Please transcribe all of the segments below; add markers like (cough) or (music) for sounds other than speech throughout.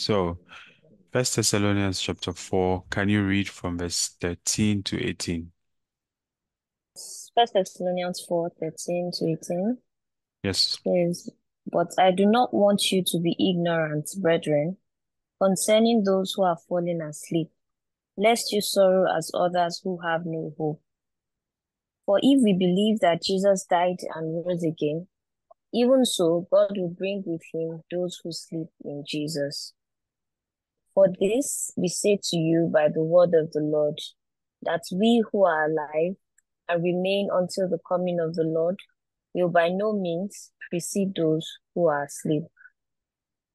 So, First Thessalonians chapter 4, can you read from verse 13 to 18? First Thessalonians 4 13 to 18 Yes. says, But I do not want you to be ignorant, brethren, concerning those who are fallen asleep, lest you sorrow as others who have no hope. For if we believe that Jesus died and rose again, even so God will bring with him those who sleep in Jesus. For this we say to you by the word of the Lord, that we who are alive and remain until the coming of the Lord will by no means precede those who are asleep.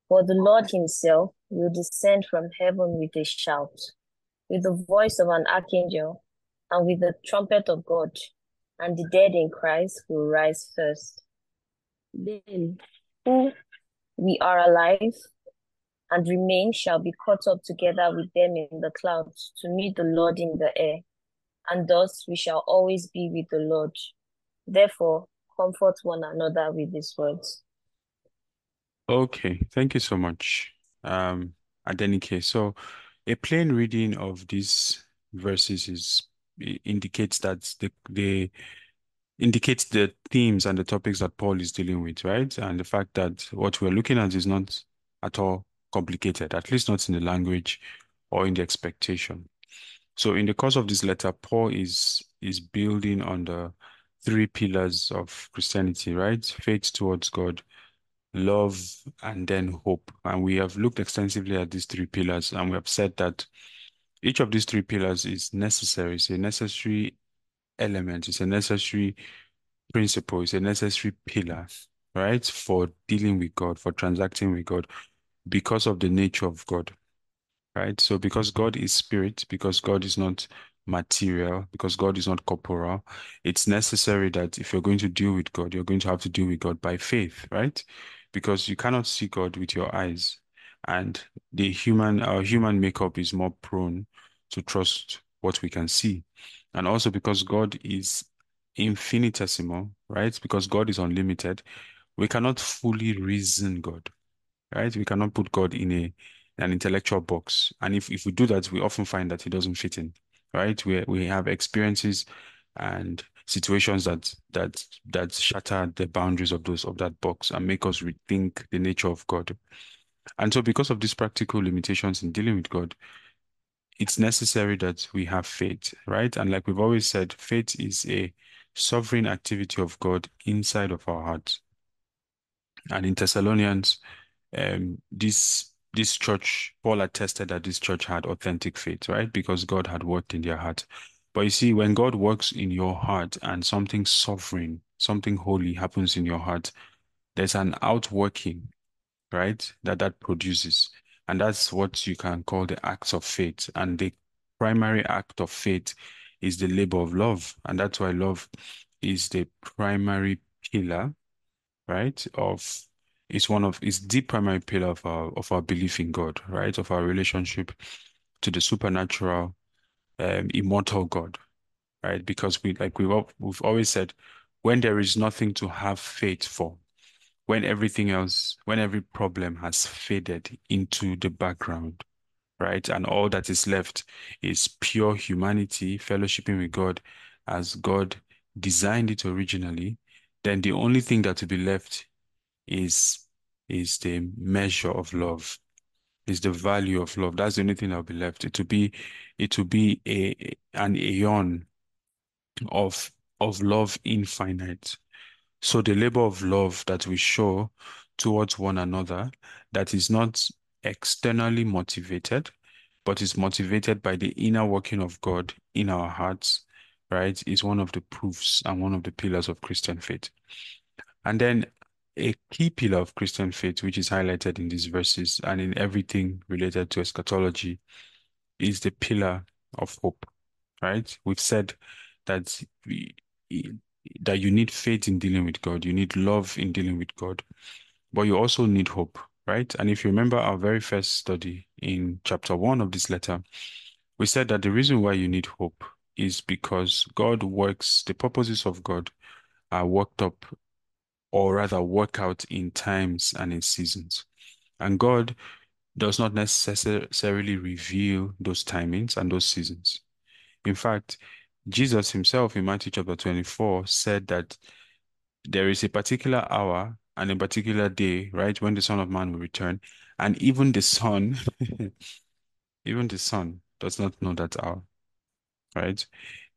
For the Lord himself will descend from heaven with a shout, with the voice of an archangel, and with the trumpet of God, and the dead in Christ will rise first. Then, who we are alive and remain shall be caught up together with them in the clouds to meet the Lord in the air, and thus we shall always be with the Lord. Therefore, comfort one another with these words. Okay, thank you so much, um, Adenike. So, a plain reading of these verses is indicates that the the indicates the themes and the topics that Paul is dealing with, right? And the fact that what we're looking at is not at all complicated, at least not in the language or in the expectation. So in the course of this letter, Paul is is building on the three pillars of Christianity, right? Faith towards God, love, and then hope. And we have looked extensively at these three pillars, and we have said that each of these three pillars is necessary. It's a necessary element. It's a necessary principle. It's a necessary pillar, right? For dealing with God, for transacting with God, because of the nature of God, right? So because God is spirit, because God is not material, because God is not corporal, it's necessary that if you're going to deal with God, you're going to have to deal with God by faith, right? Because you cannot see God with your eyes. And the human, our human makeup is more prone to trust what we can see. And also because God is infinitesimal, right? Because God is unlimited, we cannot fully reason God, right? We cannot put God in a an intellectual box. And if, if we do that, we often find that he doesn't fit in, right? We we have experiences and situations that that that shatter the boundaries of those of that box and make us rethink the nature of God. And so because of these practical limitations in dealing with God, it's necessary that we have faith, right? And like we've always said, faith is a sovereign activity of God inside of our hearts. And in Thessalonians, um, this this church, Paul attested that this church had authentic faith, right? Because God had worked in their heart. But you see, when God works in your heart and something sovereign, something holy happens in your heart, there's an outworking, right? That that produces. And that's what you can call the acts of faith. And the primary act of faith is the labor of love. And that's why love is the primary pillar, right? Of it's one of it's the primary pillar of our of our belief in God, right? Of our relationship to the supernatural, um, immortal God, right? Because we like we've we've always said, when there is nothing to have faith for, when everything else, when every problem has faded into the background, right? And all that is left is pure humanity, fellowshipping with God as God designed it originally, then the only thing that will be left is is the measure of love, is the value of love. That's the only thing will be left. It will be it will be a an aeon of of love infinite. So the labor of love that we show towards one another that is not externally motivated, but is motivated by the inner working of God in our hearts, right, is one of the proofs and one of the pillars of Christian faith. And then a key pillar of Christian faith, which is highlighted in these verses and in everything related to eschatology, is the pillar of hope, right? We've said that we, that you need faith in dealing with God, you need love in dealing with God, but you also need hope, right? And if you remember our very first study in chapter one of this letter, we said that the reason why you need hope is because God works, the purposes of God are worked up or rather work out in times and in seasons. And God does not necessarily reveal those timings and those seasons. In fact, Jesus himself in Matthew chapter 24 said that there is a particular hour and a particular day, right, when the Son of Man will return, and even the Son, (laughs) even the Son does not know that hour, right?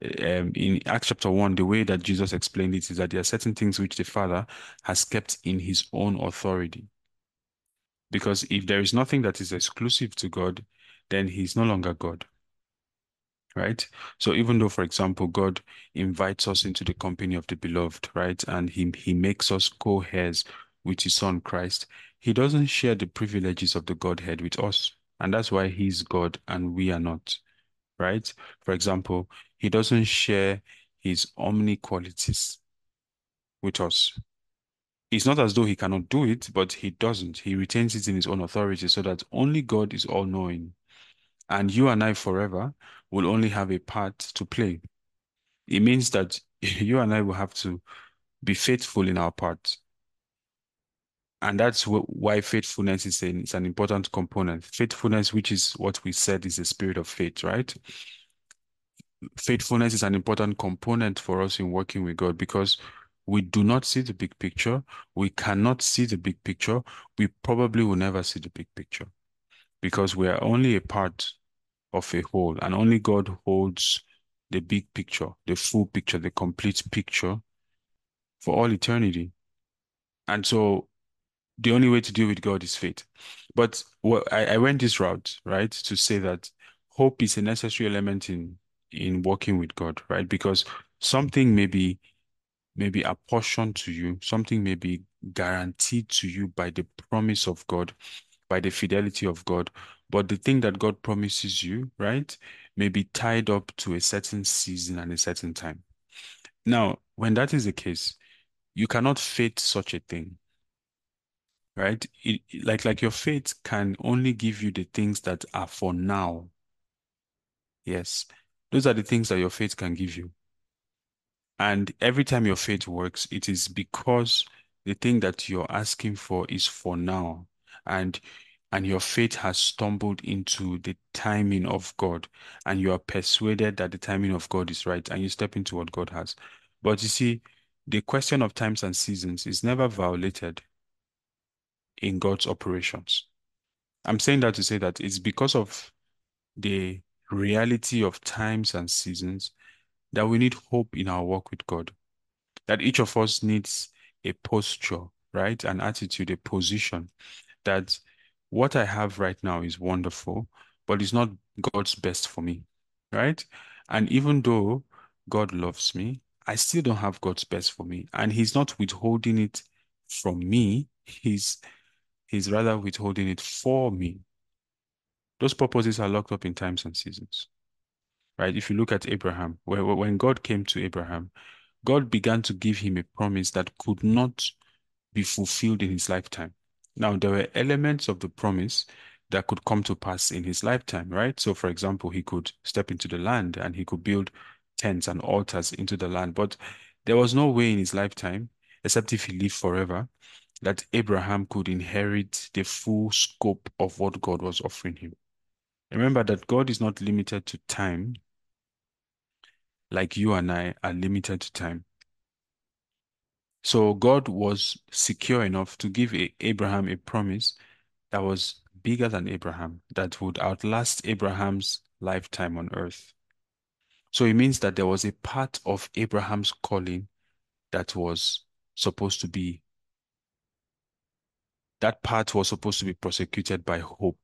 Um, in Acts chapter 1, the way that Jesus explained it is that there are certain things which the Father has kept in his own authority. Because if there is nothing that is exclusive to God, then he's no longer God. Right? So even though, for example, God invites us into the company of the beloved, right? And he, he makes us co-heirs with his son Christ, he doesn't share the privileges of the Godhead with us. And that's why he's God and we are not. Right? For example, he doesn't share his omni qualities with us. It's not as though he cannot do it, but he doesn't. He retains it in his own authority so that only God is all knowing. And you and I forever will only have a part to play. It means that (laughs) you and I will have to be faithful in our part. And that's why faithfulness is an, an important component. Faithfulness, which is what we said is the spirit of faith, right? Faithfulness is an important component for us in working with God because we do not see the big picture. We cannot see the big picture. We probably will never see the big picture because we are only a part of a whole, and only God holds the big picture, the full picture, the complete picture for all eternity. And so the only way to deal with God is faith. But what I, I went this route, right, to say that hope is a necessary element in in working with God, right? Because something may be may be apportioned to you, something may be guaranteed to you by the promise of God, by the fidelity of God. But the thing that God promises you, right, may be tied up to a certain season and a certain time. Now, when that is the case, you cannot fate such a thing, right? It, like like your faith can only give you the things that are for now. Yes, those are the things that your faith can give you. And every time your faith works, it is because the thing that you're asking for is for now. And and your faith has stumbled into the timing of God, and you are persuaded that the timing of God is right, and you step into what God has. But you see, the question of times and seasons is never violated in God's operations. I'm saying that to say that it's because of the reality of times and seasons that we need hope in our walk with God. That each of us needs a posture, right? An attitude, a position that what I have right now is wonderful, but it's not God's best for me, right? And even though God loves me, I still don't have God's best for me. And He's not withholding it from me. He's He's rather withholding it for me. Those purposes are locked up in times and seasons right? If you look at Abraham, when God came to Abraham, God began to give him a promise that could not be fulfilled in his lifetime. Now, there were elements of the promise that could come to pass in his lifetime, right? So, for example, he could step into the land and he could build tents and altars into the land. But there was no way in his lifetime, except if he lived forever, that Abraham could inherit the full scope of what God was offering him. Remember that God is not limited to time, like you and I are limited to time. So God was secure enough to give Abraham a promise that was bigger than Abraham, that would outlast Abraham's lifetime on earth. So it means that there was a part of Abraham's calling that was supposed to be, that part was supposed to be prosecuted by hope.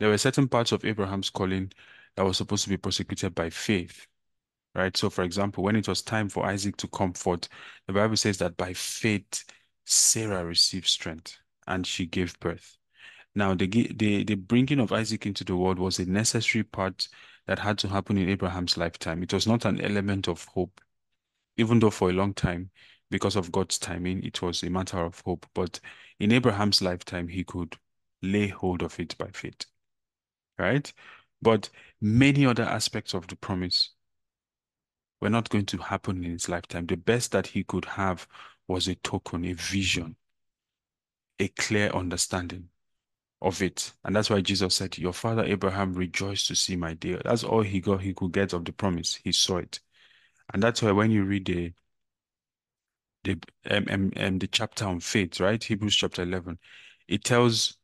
There were certain parts of Abraham's calling that was supposed to be prosecuted by faith right? So, for example, when it was time for Isaac to come forth, the Bible says that by faith, Sarah received strength and she gave birth. Now, the, the, the bringing of Isaac into the world was a necessary part that had to happen in Abraham's lifetime. It was not an element of hope, even though for a long time, because of God's timing, it was a matter of hope. But in Abraham's lifetime, he could lay hold of it by faith, right? But many other aspects of the promise were not going to happen in his lifetime. The best that he could have was a token, a vision, a clear understanding. of it. And that's why Jesus said, Your father Abraham rejoiced to see my day. That's all he got, he could get of the promise. He saw it. And that's why when you read the the um, um, um, the chapter on faith, right? Hebrews chapter 11, it tells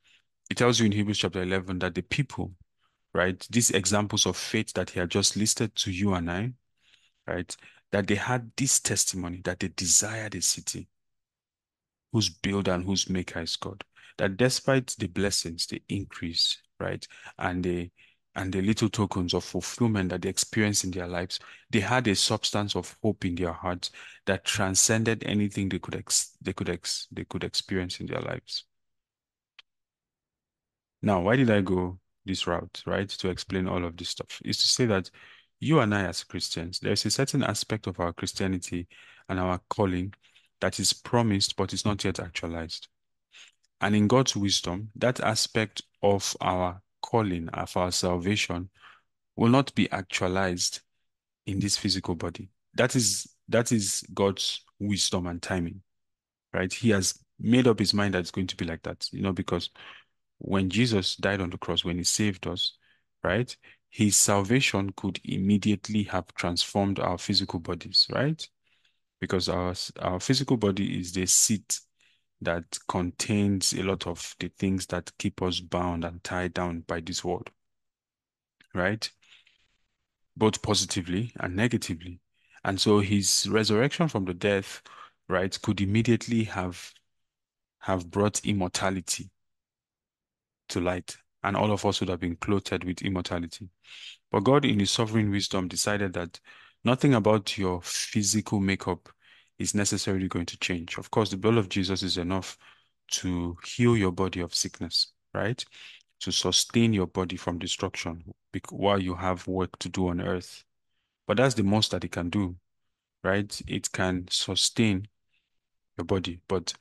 it tells you in Hebrews chapter 11 that the people, right, these examples of faith that he had just listed to you and I, right, that they had this testimony that they desired a city whose builder and whose maker is God. That despite the blessings, the increase, right, and the and the little tokens of fulfillment that they experienced in their lives, they had a substance of hope in their hearts that transcended anything they could ex they could ex they could experience in their lives. Now, why did I go this route, right? To explain all of this stuff is to say that you and I as Christians, there's a certain aspect of our Christianity and our calling that is promised but is not yet actualized. And in God's wisdom, that aspect of our calling, of our salvation, will not be actualized in this physical body. That is that is God's wisdom and timing, right? He has made up his mind that it's going to be like that, you know, because when Jesus died on the cross, when he saved us, right? His salvation could immediately have transformed our physical bodies, right? Because our our physical body is the seat that contains a lot of the things that keep us bound and tied down by this world, right? Both positively and negatively. And so his resurrection from the death, right, could immediately have have brought immortality to light, and all of us would have been clothed with immortality. But God, in his sovereign wisdom, decided that nothing about your physical makeup is necessarily going to change. Of course, the blood of Jesus is enough to heal your body of sickness, right? To sustain your body from destruction while you have work to do on earth. But that's the most that it can do, right? It can sustain your body, but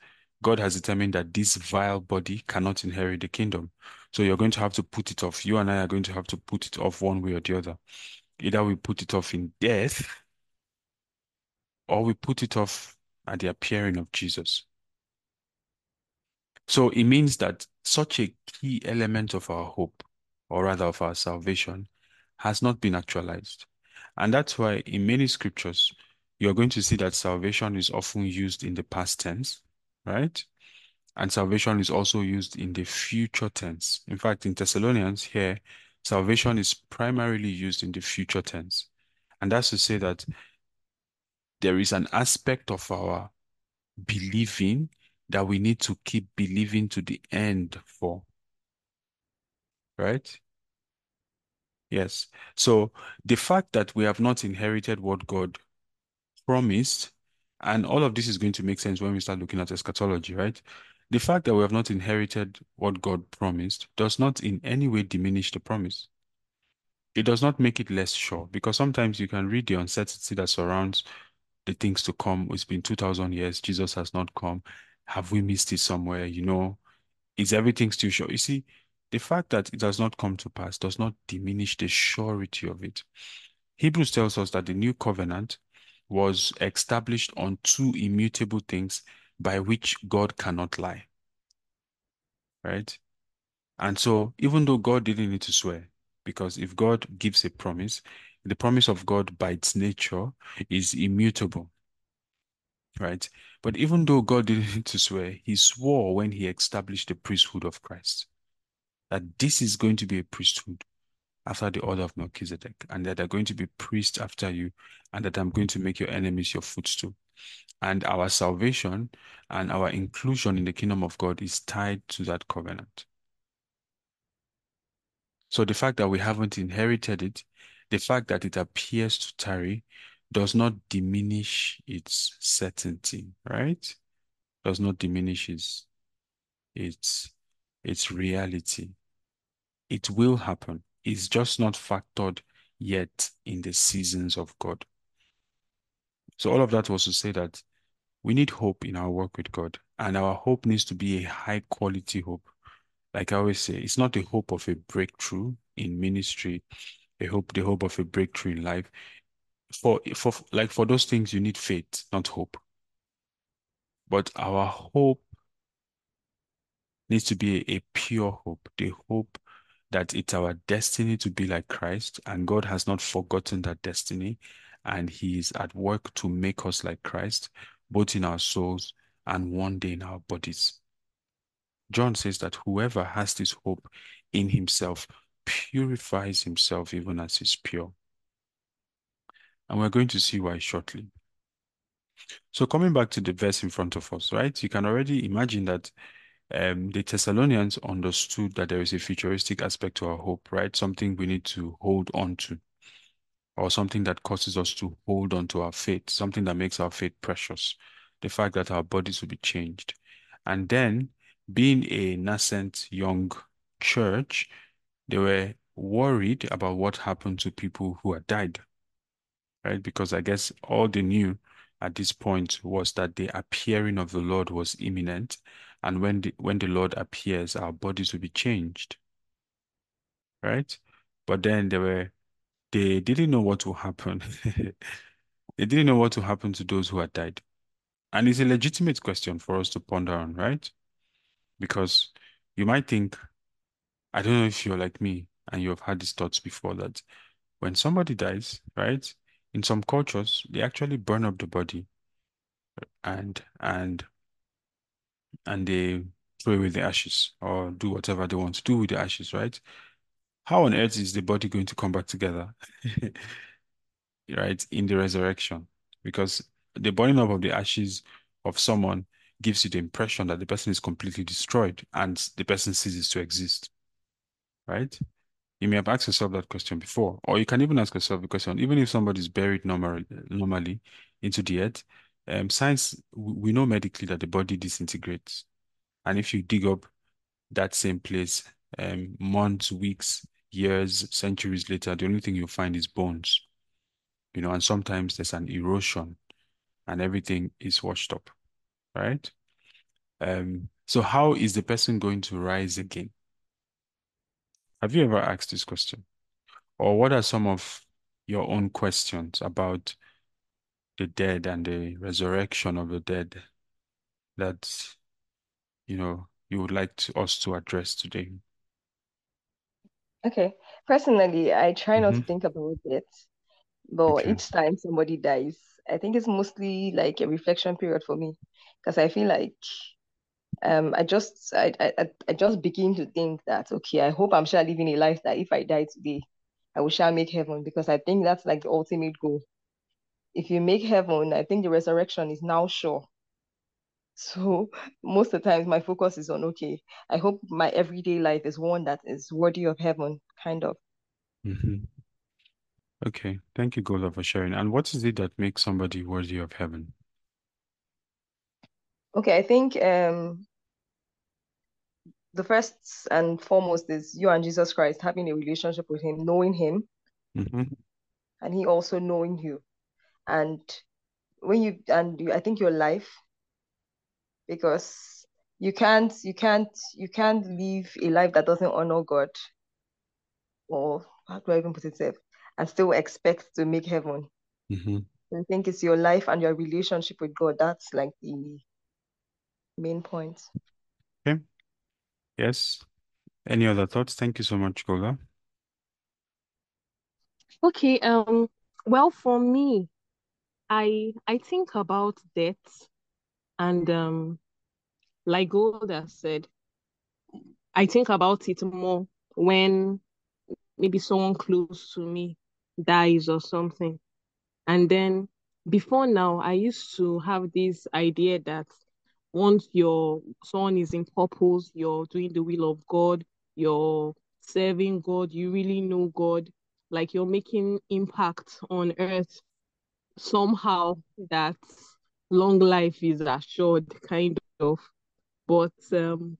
God has determined that this vile body cannot inherit the kingdom. So you're going to have to put it off. You and I are going to have to put it off one way or the other. Either we put it off in death or we put it off at the appearing of Jesus. So it means that such a key element of our hope, or rather of our salvation, has not been actualized. And that's why in many scriptures, you're going to see that salvation is often used in the past tense, right? And salvation is also used in the future tense. In fact, in Thessalonians here, salvation is primarily used in the future tense. And that's to say that there is an aspect of our believing that we need to keep believing to the end for. Right? Yes. So the fact that we have not inherited what God promised, and all of this is going to make sense when we start looking at eschatology, right? The fact that we have not inherited what God promised does not in any way diminish the promise. It does not make it less sure because sometimes you can read the uncertainty that surrounds the things to come. It's been 2000 years. Jesus has not come. Have we missed it somewhere? You know, is everything still sure? You see, the fact that it does not come to pass does not diminish the surety of it. Hebrews tells us that the new covenant was established on two immutable things by which God cannot lie. Right? And so, even though God didn't need to swear, because if God gives a promise, the promise of God by its nature is immutable. Right? But even though God didn't (laughs) to swear, he swore when he established the priesthood of Christ that this is going to be a priesthood after the order of Melchizedek, and that there are going to be priests after you, and that I'm going to make your enemies your footstool. And our salvation and our inclusion in the kingdom of God is tied to that covenant. So the fact that we haven't inherited it, the fact that it appears to tarry, does not diminish its certainty, right? Does not diminish its its its reality. It will happen. It's just not factored yet in the seasons of God. So all of that was to say that we need hope in our work with God, and our hope needs to be a high quality hope. Like I always say, it's not the hope of a breakthrough in ministry, a hope, the hope of a breakthrough in life. For for like for those things, you need faith, not hope. But our hope needs to be a, a pure hope, the hope that it's our destiny to be like Christ, and God has not forgotten that destiny, and He is at work to make us like Christ, both in our souls and one day in our bodies. John says that whoever has this hope in himself purifies himself even as he's pure. And we're going to see why shortly. So coming back to the verse in front of us, right? You can already imagine that um, the Thessalonians understood that there is a futuristic aspect to our hope, right? Something we need to hold on to, or something that causes us to hold on to our faith, something that makes our faith precious. The fact that our bodies will be changed. And then, being a nascent young church, they were worried about what happened to people who had died, right? Because I guess all they knew at this point was that the appearing of the Lord was imminent. And when the, when the Lord appears, our bodies will be changed, right? But then they were, they didn't know what will happen. (laughs) they didn't know what will happen to those who had died. And it's a legitimate question for us to ponder on, right? Because you might think, I don't know if you're like me and you have had these thoughts before that when somebody dies, right? In some cultures, they actually burn up the body and and and they throw away the ashes or do whatever they want to do with the ashes, right? How on earth is the body going to come back together? (laughs) right? In the resurrection. Because the burning up of the ashes of someone gives you the impression that the person is completely destroyed and the person ceases to exist. Right? You may have asked yourself that question before, or you can even ask yourself the question, even if somebody is buried normally, normally into the earth, um, science, we know medically that the body disintegrates. And if you dig up that same place, um, months, weeks, years, centuries later, the only thing you'll find is bones. You know, and sometimes there's an erosion and everything is washed up, right? Um, so how is the person going to rise again? Have you ever asked this question? Or what are some of your own questions about the dead and the resurrection of the dead that, you know, you would like to, us to address today? Okay. Personally, I try not to mm-hmm. think about it, but Okay. each time somebody dies, I think it's mostly like a reflection period for me because I feel like um I just I, I I just begin to think that okay, I hope I'm sure living a life that if I die today, I will shall make heaven because I think that's like the ultimate goal. If you make heaven, I think the resurrection is now sure. So most of the times my focus is on okay, I hope my everyday life is one that is worthy of heaven, kind of. Mm-hmm. Okay, thank you, Gola, for sharing. And what is it that makes somebody worthy of heaven? Okay, I think um the first and foremost is you and Jesus Christ having a relationship with him, knowing him, Mm-hmm. and he also knowing you. And when you and you, I think your life, because you can't you can't you can't live a life that doesn't honor God, or how do I even put it safe, and still expect to make heaven. Mm-hmm. I think it's your life and your relationship with God. That's like the main point. Yes. Any other thoughts? Thank you so much, Gola. Okay, um, well, for me, I I think about death and um like Golda said, I think about it more when maybe someone close to me dies or something. And then before now, I used to have this idea that once your son is in purpose, you're doing the will of God, you're serving God, you really know God, like you're making impact on earth somehow that long life is assured, kind of. But um,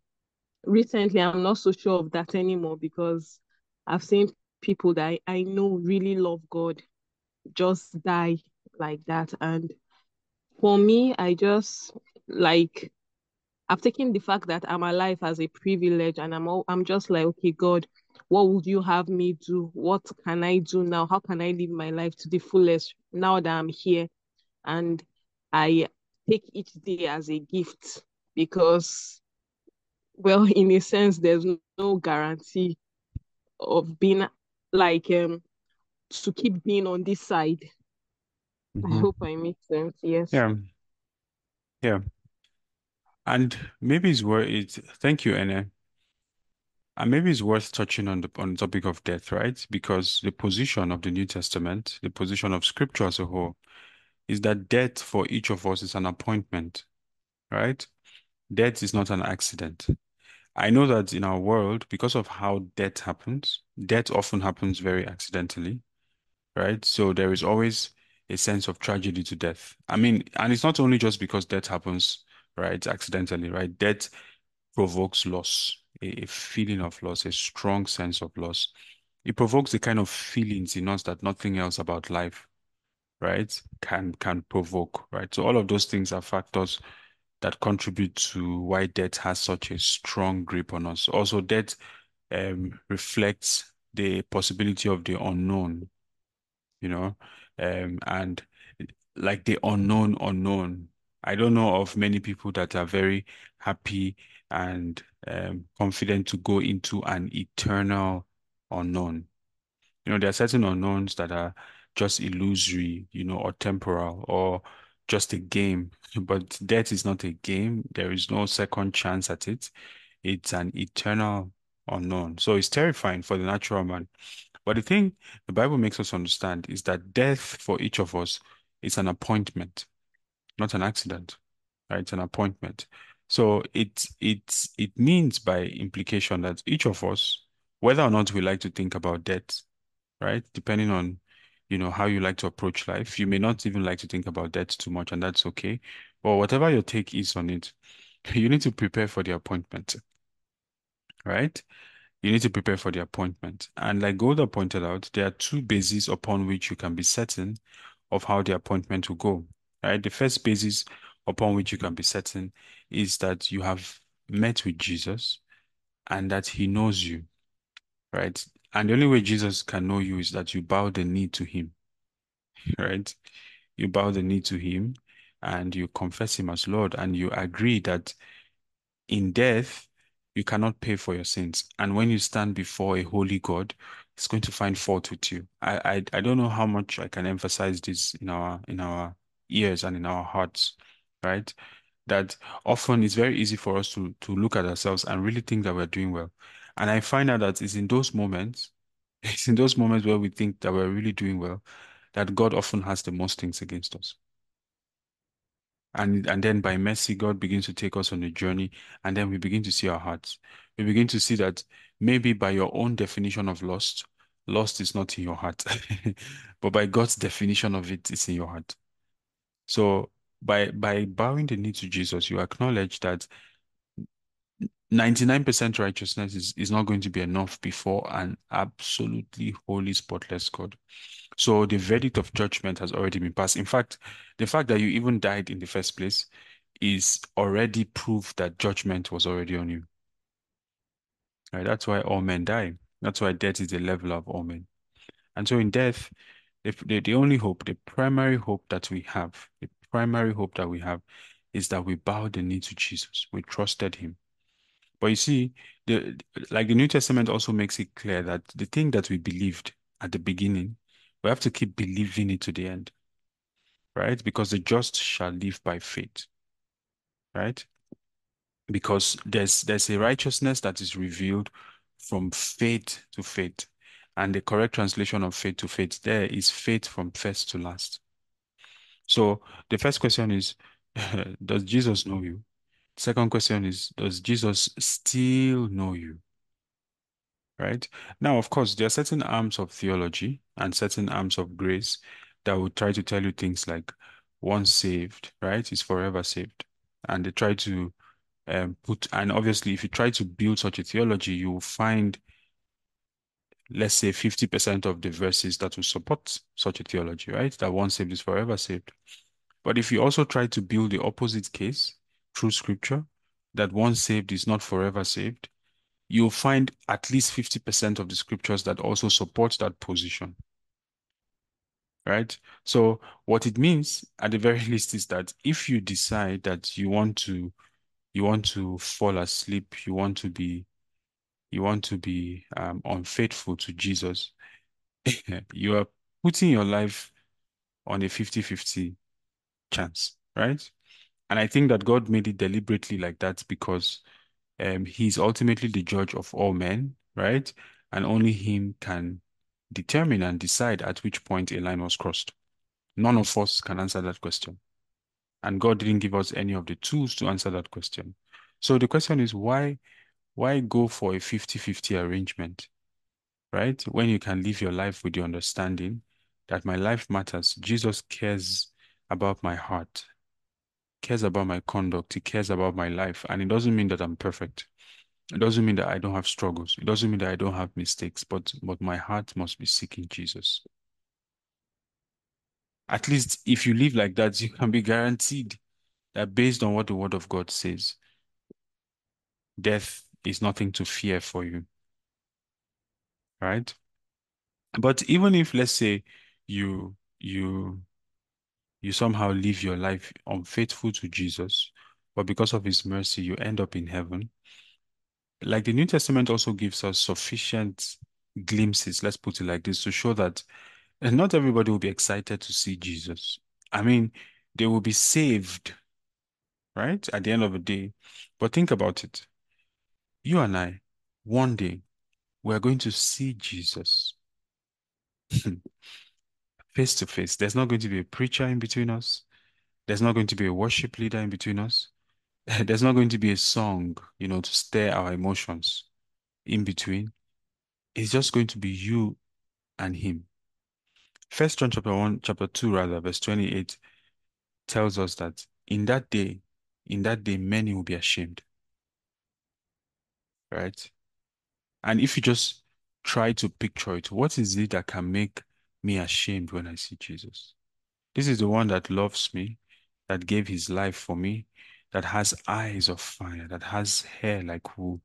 recently, I'm not so sure of that anymore because I've seen people that I, I know really love God just die like that. And for me, I just like I've taken the fact that I'm alive as a privilege, and I'm all, I'm just like, okay, God, what would you have me do? What can I do now? How can I live my life to the fullest now that I'm here? And I take each day as a gift because well, in a sense, there's no guarantee of being like um to keep being on this side. I Mhm. hope I make sense. Yes. Yeah, yeah. And maybe it's worth it. Thank you, Ene. And maybe it's worth touching on the on the topic of death, right? Because the position of the New Testament, the position of Scripture as a whole, is that death for each of us is an appointment, right? Death is not an accident. I know that in our world, because of how death happens, death often happens very accidentally, right? So there is always a sense of tragedy to death. I mean, and it's not only just because death happens, right, accidentally, right? Death provokes loss, a, a feeling of loss, a strong sense of loss. It provokes the kind of feelings in us that nothing else about life, right, can can provoke, right? So all of those things are factors that contribute to why death has such a strong grip on us. Also, death um, reflects the possibility of the unknown, you know, um, and like the unknown unknown. I don't know of many people that are very happy and um, confident to go into an eternal unknown. You know, there are certain unknowns that are just illusory, you know, or temporal, or just a game. (laughs) But death is not a game. There is no second chance at it. It's an eternal unknown. So it's terrifying for the natural man. But the thing the Bible makes us understand is that death for each of us is an appointment, not an accident, right? It's an appointment. So it it it means by implication that each of us, whether or not we like to think about death, right? Depending on, you know, how you like to approach life, you may not even like to think about death too much, and that's okay. But whatever your take is on it, (laughs) you need to prepare for the appointment, right? You need to prepare for the appointment. And like Golda pointed out, there are two bases upon which you can be certain of how the appointment will go. Right? The first basis upon which you can be certain is that you have met with Jesus and that he knows you. Right? And the only way Jesus can know you is that you bow the knee to him. (laughs) Right? You bow the knee to him and you confess him as Lord and you agree that in death you cannot pay for your sins. And when you stand before a holy God, it's going to find fault with you. I, I I don't know how much I can emphasize this in our in our ears and in our hearts, right? That often it's very easy for us to to look at ourselves and really think that we're doing well. And I find out that it's in those moments, (laughs) it's in those moments where we think that we're really doing well, that God often has the most things against us. And, and then by mercy, God begins to take us on a journey, and then we begin to see our hearts. We begin to see that maybe by your own definition of lost, lost is not in your heart, (laughs) but by God's definition of it, it's in your heart. So by by bowing the knee to Jesus, you acknowledge that 99% righteousness is, is not going to be enough before an absolutely holy, spotless God. So the verdict of judgment has already been passed. In fact, the fact that you even died in the first place is already proof that judgment was already on you. Right? That's why all men die. That's why death is the level of all men. And so in death, the, the, the only hope, the primary hope that we have, the primary hope that we have is that we bow the knee to Jesus. We trusted him. But you see, the like the New Testament also makes it clear that the thing that we believed at the beginning, we have to keep believing it to the end. Right? Because the just shall live by faith. Right? Because there's there's a righteousness that is revealed from faith to faith. And the correct translation of faith to faith there is faith from first to last. So the first question is, (laughs) does Jesus know you? Second question is, does Jesus still know you? Right? Now, of course, there are certain arms of theology and certain arms of grace that will try to tell you things like once saved, right, is forever saved. And they try to um, put, and obviously, if you try to build such a theology, you will find, let's say, 50% of the verses that will support such a theology, right? That once saved is forever saved. But if you also try to build the opposite case through scripture, that once saved is not forever saved, you'll find at least 50% of the scriptures that also support that position. Right? So what it means at the very (laughs) least is that if you decide that you want to you want to fall asleep, you want to be you want to be um, unfaithful to Jesus, (laughs) you are putting your life on a 50-50 chance, right? And I think that God made it deliberately like that because um, he's ultimately the judge of all men, right? And only him can determine and decide at which point a line was crossed. None of us can answer that question. And God didn't give us any of the tools to answer that question. So the question is why why go for a 50-50 arrangement? Right? When you can live your life with the understanding that my life matters. Jesus cares about my heart, cares about my conduct, he cares about my life. And it doesn't mean that I'm perfect. It doesn't mean that I don't have struggles. It doesn't mean that I don't have mistakes, but but my heart must be seeking Jesus. At least if you live like that, you can be guaranteed that based on what the word of God says, death is nothing to fear for you. Right? But even if let's say you you you somehow live your life unfaithful to Jesus, but because of his mercy, you end up in heaven. Like the New Testament also gives us sufficient glimpses, let's put it like this, to show that eh, not everybody will be excited to see Jesus. I mean, they will be saved, right? At the end of the day. But think about it. You and I, one day, we're going to see Jesus face to face. There's not going to be a preacher in between us. There's not going to be a worship leader in between us. (laughs) There's not going to be a song, you know, to stir our emotions in between. It's just going to be you and him. First John chapter 1, chapter 2, rather, verse 28 tells us that in that day, in that day, many will be ashamed. Right? And if you just try to picture it, what is it that can make me ashamed when I see Jesus? This is the one that loves me, that gave his life for me, that has eyes of fire, that has hair like wool.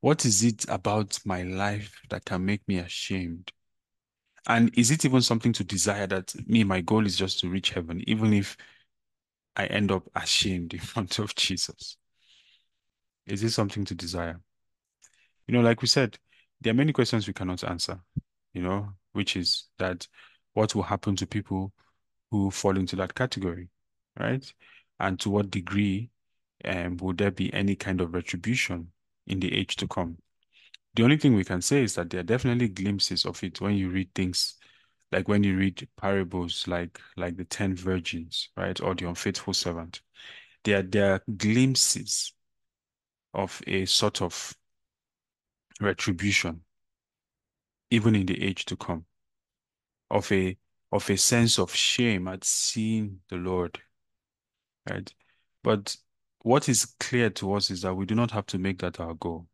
What is it about my life that can make me ashamed? And is it even something to desire that me, my goal is just to reach heaven, even if I end up ashamed in (laughs) front of Jesus? Is it something to desire? You know, like we said, there are many questions we cannot answer, you know, which is that what will happen to people who fall into that category, right? And to what degree um, will there be any kind of retribution in the age to come? The only thing we can say is that there are definitely glimpses of it when you read things like when you read parables like like the ten virgins, right, or the unfaithful servant. There, there are glimpses of a sort of retribution, even in the age to come, of a of a sense of shame at seeing the Lord. Right? But what is clear to us is that we do not have to make that our goal.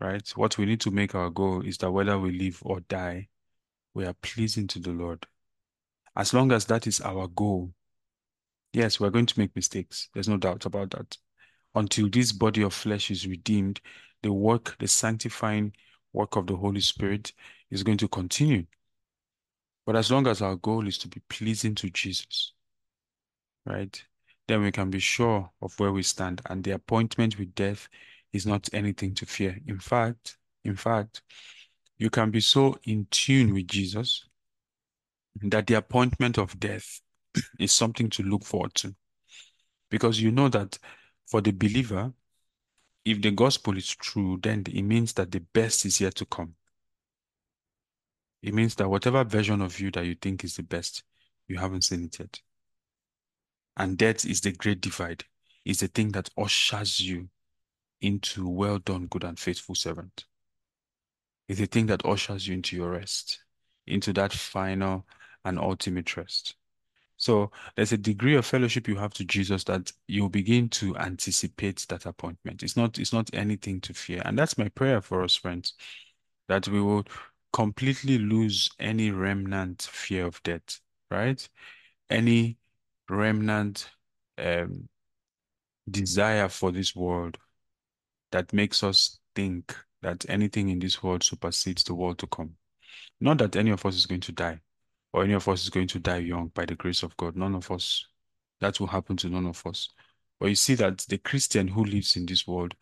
Right? What we need to make our goal is that whether we live or die, we are pleasing to the Lord. As long as that is our goal, yes, we're going to make mistakes. There's no doubt about that. Until this body of flesh is redeemed, the work, the sanctifying work of the Holy Spirit is going to continue. But as long as our goal is to be pleasing to Jesus, right, then we can be sure of where we stand. And the appointment with death is not anything to fear. In fact, in fact, you can be so in tune with Jesus that the appointment of death (clears throat) is something to look forward to. Because you know that for the believer, if the gospel is true, then it means that the best is yet to come. It means that whatever version of you that you think is the best, you haven't seen it yet. And that is the great divide, is the thing that ushers you into well done, good and faithful servant. It's the thing that ushers you into your rest, into that final and ultimate rest. So there's a degree of fellowship you have to Jesus that you begin to anticipate that appointment. It's not, it's not anything to fear. And that's my prayer for us, friends, that we will completely lose any remnant fear of death, right? Any remnant um, desire for this world that makes us think that anything in this world supersedes the world to come. Not that any of us is going to die, or any of us is going to die young by the grace of God. None of us. That will happen to none of us. But you see that the Christian who lives in this world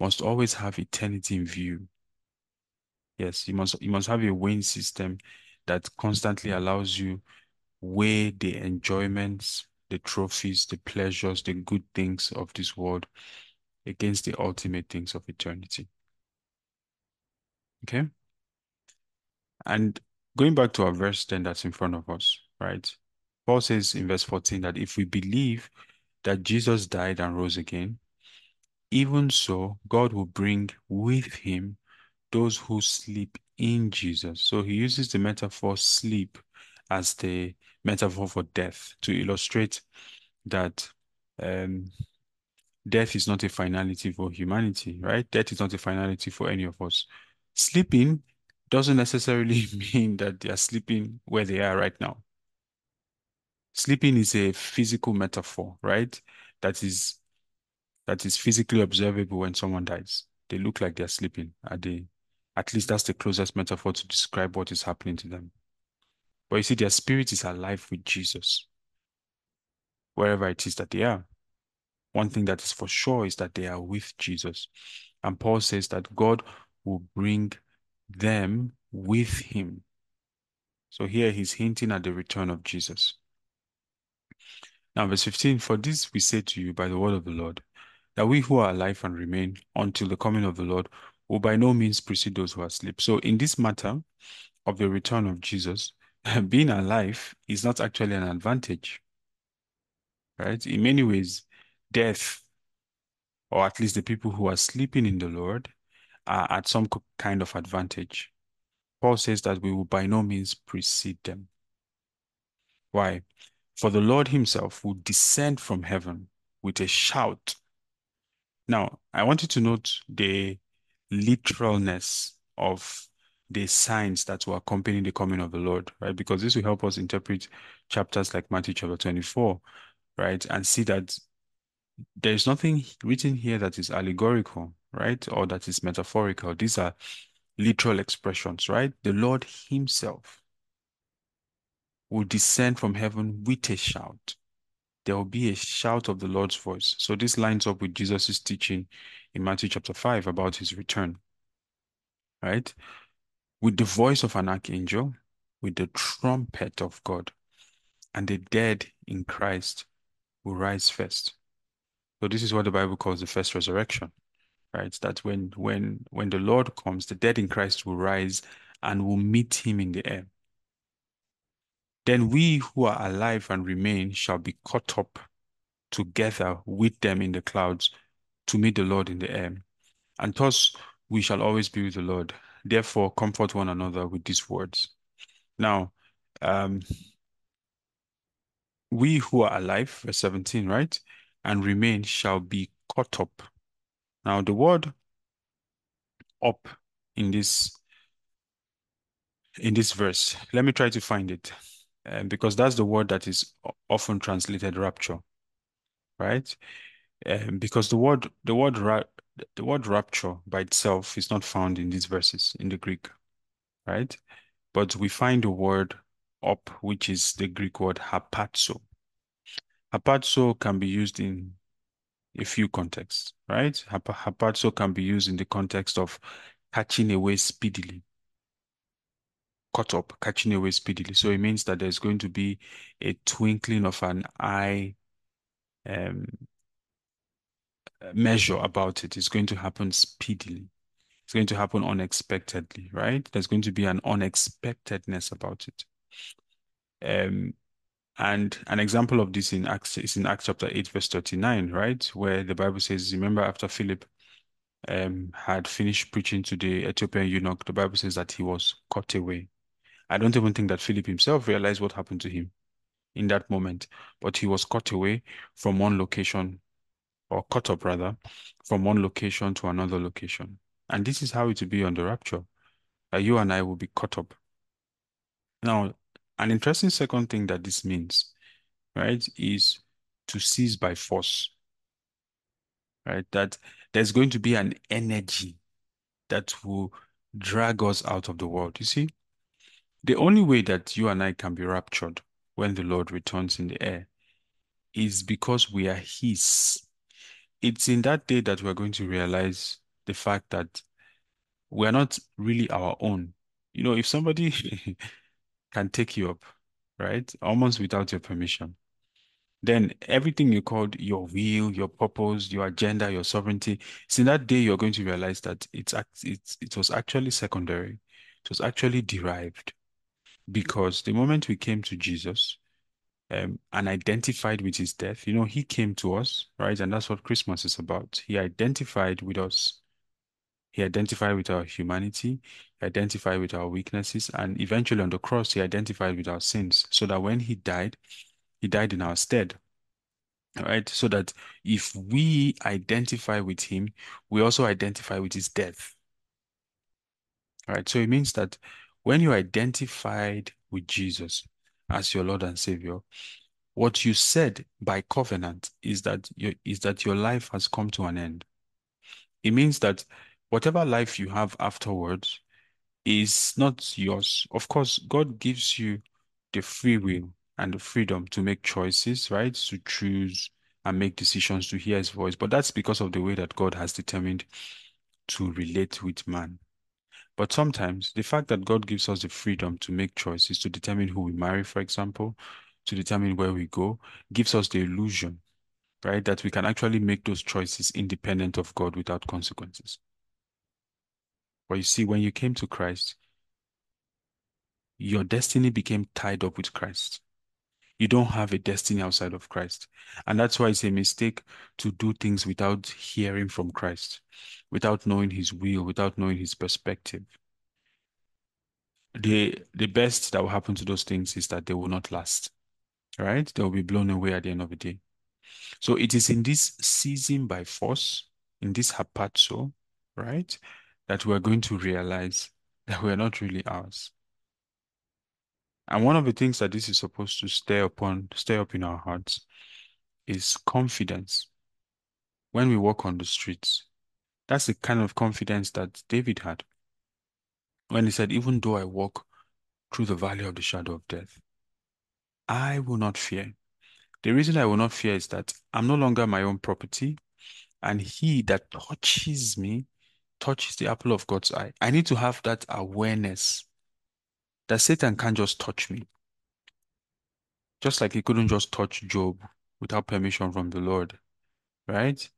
must always have eternity in view. Yes, you must you must have a weighing system that constantly allows you weigh the enjoyments, the trophies, the pleasures, the good things of this world against the ultimate things of eternity. Okay? And going back to our verse then that's in front of us, right? Paul says in verse 14 that if we believe that Jesus died and rose again, even so, God will bring with him those who sleep in Jesus. So he uses the metaphor sleep as the metaphor for death to illustrate that um, death is not a finality for humanity, right? Death is not a finality for any of us. Sleeping doesn't necessarily (laughs) mean that they are sleeping where they are right now. Sleeping is a physical metaphor, right? That is that is physically observable when someone dies. They look like they're sleeping. Are they? At least that's the closest metaphor to describe what is happening to them. But you see, their spirit is alive with Jesus, wherever it is that they are. One thing that is for sure is that they are with Jesus. And Paul says that God will bring them with him. So here he's hinting at the return of Jesus. Now, verse 15 For this we say to you by the word of the Lord, that we who are alive and remain until the coming of the Lord will by no means precede those who are asleep. So, in this matter of the return of Jesus, (laughs) being alive is not actually an advantage, right? In many ways, death, or at least the people who are sleeping in the Lord, are at some kind of advantage. Paul says that we will by no means precede them. Why? For the Lord himself will descend from heaven with a shout. Now, I want you to note the literalness of the signs that will accompany the coming of the Lord, right? Because this will help us interpret chapters like Matthew chapter 24, right? And see that there is nothing written here that is allegorical, right? Or that is metaphorical. These are literal expressions, right? The Lord Himself will descend from heaven with a shout. There will be a shout of the Lord's voice. So this lines up with Jesus' teaching in Matthew chapter 5 about his return, right? With the voice of an archangel, with the trumpet of God, and the dead in Christ will rise first. So this is what the Bible calls the first resurrection, right? That when when when the Lord comes, the dead in Christ will rise and will meet him in the air. Then we who are alive and remain shall be caught up together with them in the clouds to meet the Lord in the air. And thus we shall always be with the Lord. Therefore, comfort one another with these words. Now, um, we who are alive, verse 17, right, and remain shall be caught up. Now, the word up in this in this verse, let me try to find it, um, because that's the word that is often translated rapture, right? Um, because the word the word ra the word rapture by itself is not found in these verses in the Greek, right? But we find the word up, which is the Greek word harpazo. Harpazo can be used in a few contexts, right? Harpazo can be used in the context of catching away speedily, caught up, catching away speedily. So it means that there's going to be a twinkling of an eye um, measure about it. It's going to happen speedily. It's going to happen unexpectedly, right? There's going to be an unexpectedness about it. Um, and an example of this in Acts is in Acts chapter 8, verse 39, right? Where the Bible says, remember after Philip um, had finished preaching to the Ethiopian eunuch, the Bible says that he was caught away. I don't even think that Philip himself realized what happened to him in that moment, but he was caught away from one location, or cut up rather, from one location to another location. And this is how it will be on the rapture. That you and I will be caught up. Now, an interesting second thing that this means, right, is to seize by force. Right? That there's going to be an energy that will drag us out of the world. You see, the only way that you and I can be raptured when the Lord returns in the air is because we are His. it's in that day that we're going to realize the fact that we're not really our own. You know, if somebody (laughs) can take you up, right, almost without your permission, then everything you called your will, your purpose, your agenda, your sovereignty, it's in that day you're going to realize that it's it's it was actually secondary. It was actually derived because the moment we came to Jesus um, and identified with his death, you know, he came to us, right? And that's what Christmas is about. He identified with us. He identified with our humanity, he identified with our weaknesses, and eventually on the cross, he identified with our sins so that when he died, he died in our stead. All right. So that if we identify with him, we also identify with his death. All right. So it means that when you identified with Jesus as your Lord and Savior, what you said by covenant is that your, is that your life has come to an end. It means that whatever life you have afterwards is not yours. Of course, God gives you the free will and the freedom to make choices, right? To choose and make decisions to hear his voice. But that's because of the way that God has determined to relate with man. But sometimes the fact that God gives us the freedom to make choices, to determine who we marry, for example, to determine where we go, gives us the illusion, right, that we can actually make those choices independent of God without consequences. But you see, when you came to Christ, your destiny became tied up with Christ. You don't have a destiny outside of Christ. And that's why it's a mistake to do things without hearing from Christ, without knowing his will, without knowing his perspective. The the best that will happen to those things is that they will not last. Right? They will be blown away at the end of the day. So it is in this season by force, in this harpazo, right, that we're going to realize that we're not really ours. And one of the things that this is supposed to stay upon, stay up in our hearts is confidence. When we walk on the streets, that's the kind of confidence that David had. When he said, Even though I walk through the valley of the shadow of death, I will not fear. The reason I will not fear is that I'm no longer my own property, and he that touches me touches the apple of God's eye. I need to have that awareness that Satan can't just touch me. Just like he couldn't just touch Job without permission from the Lord, right?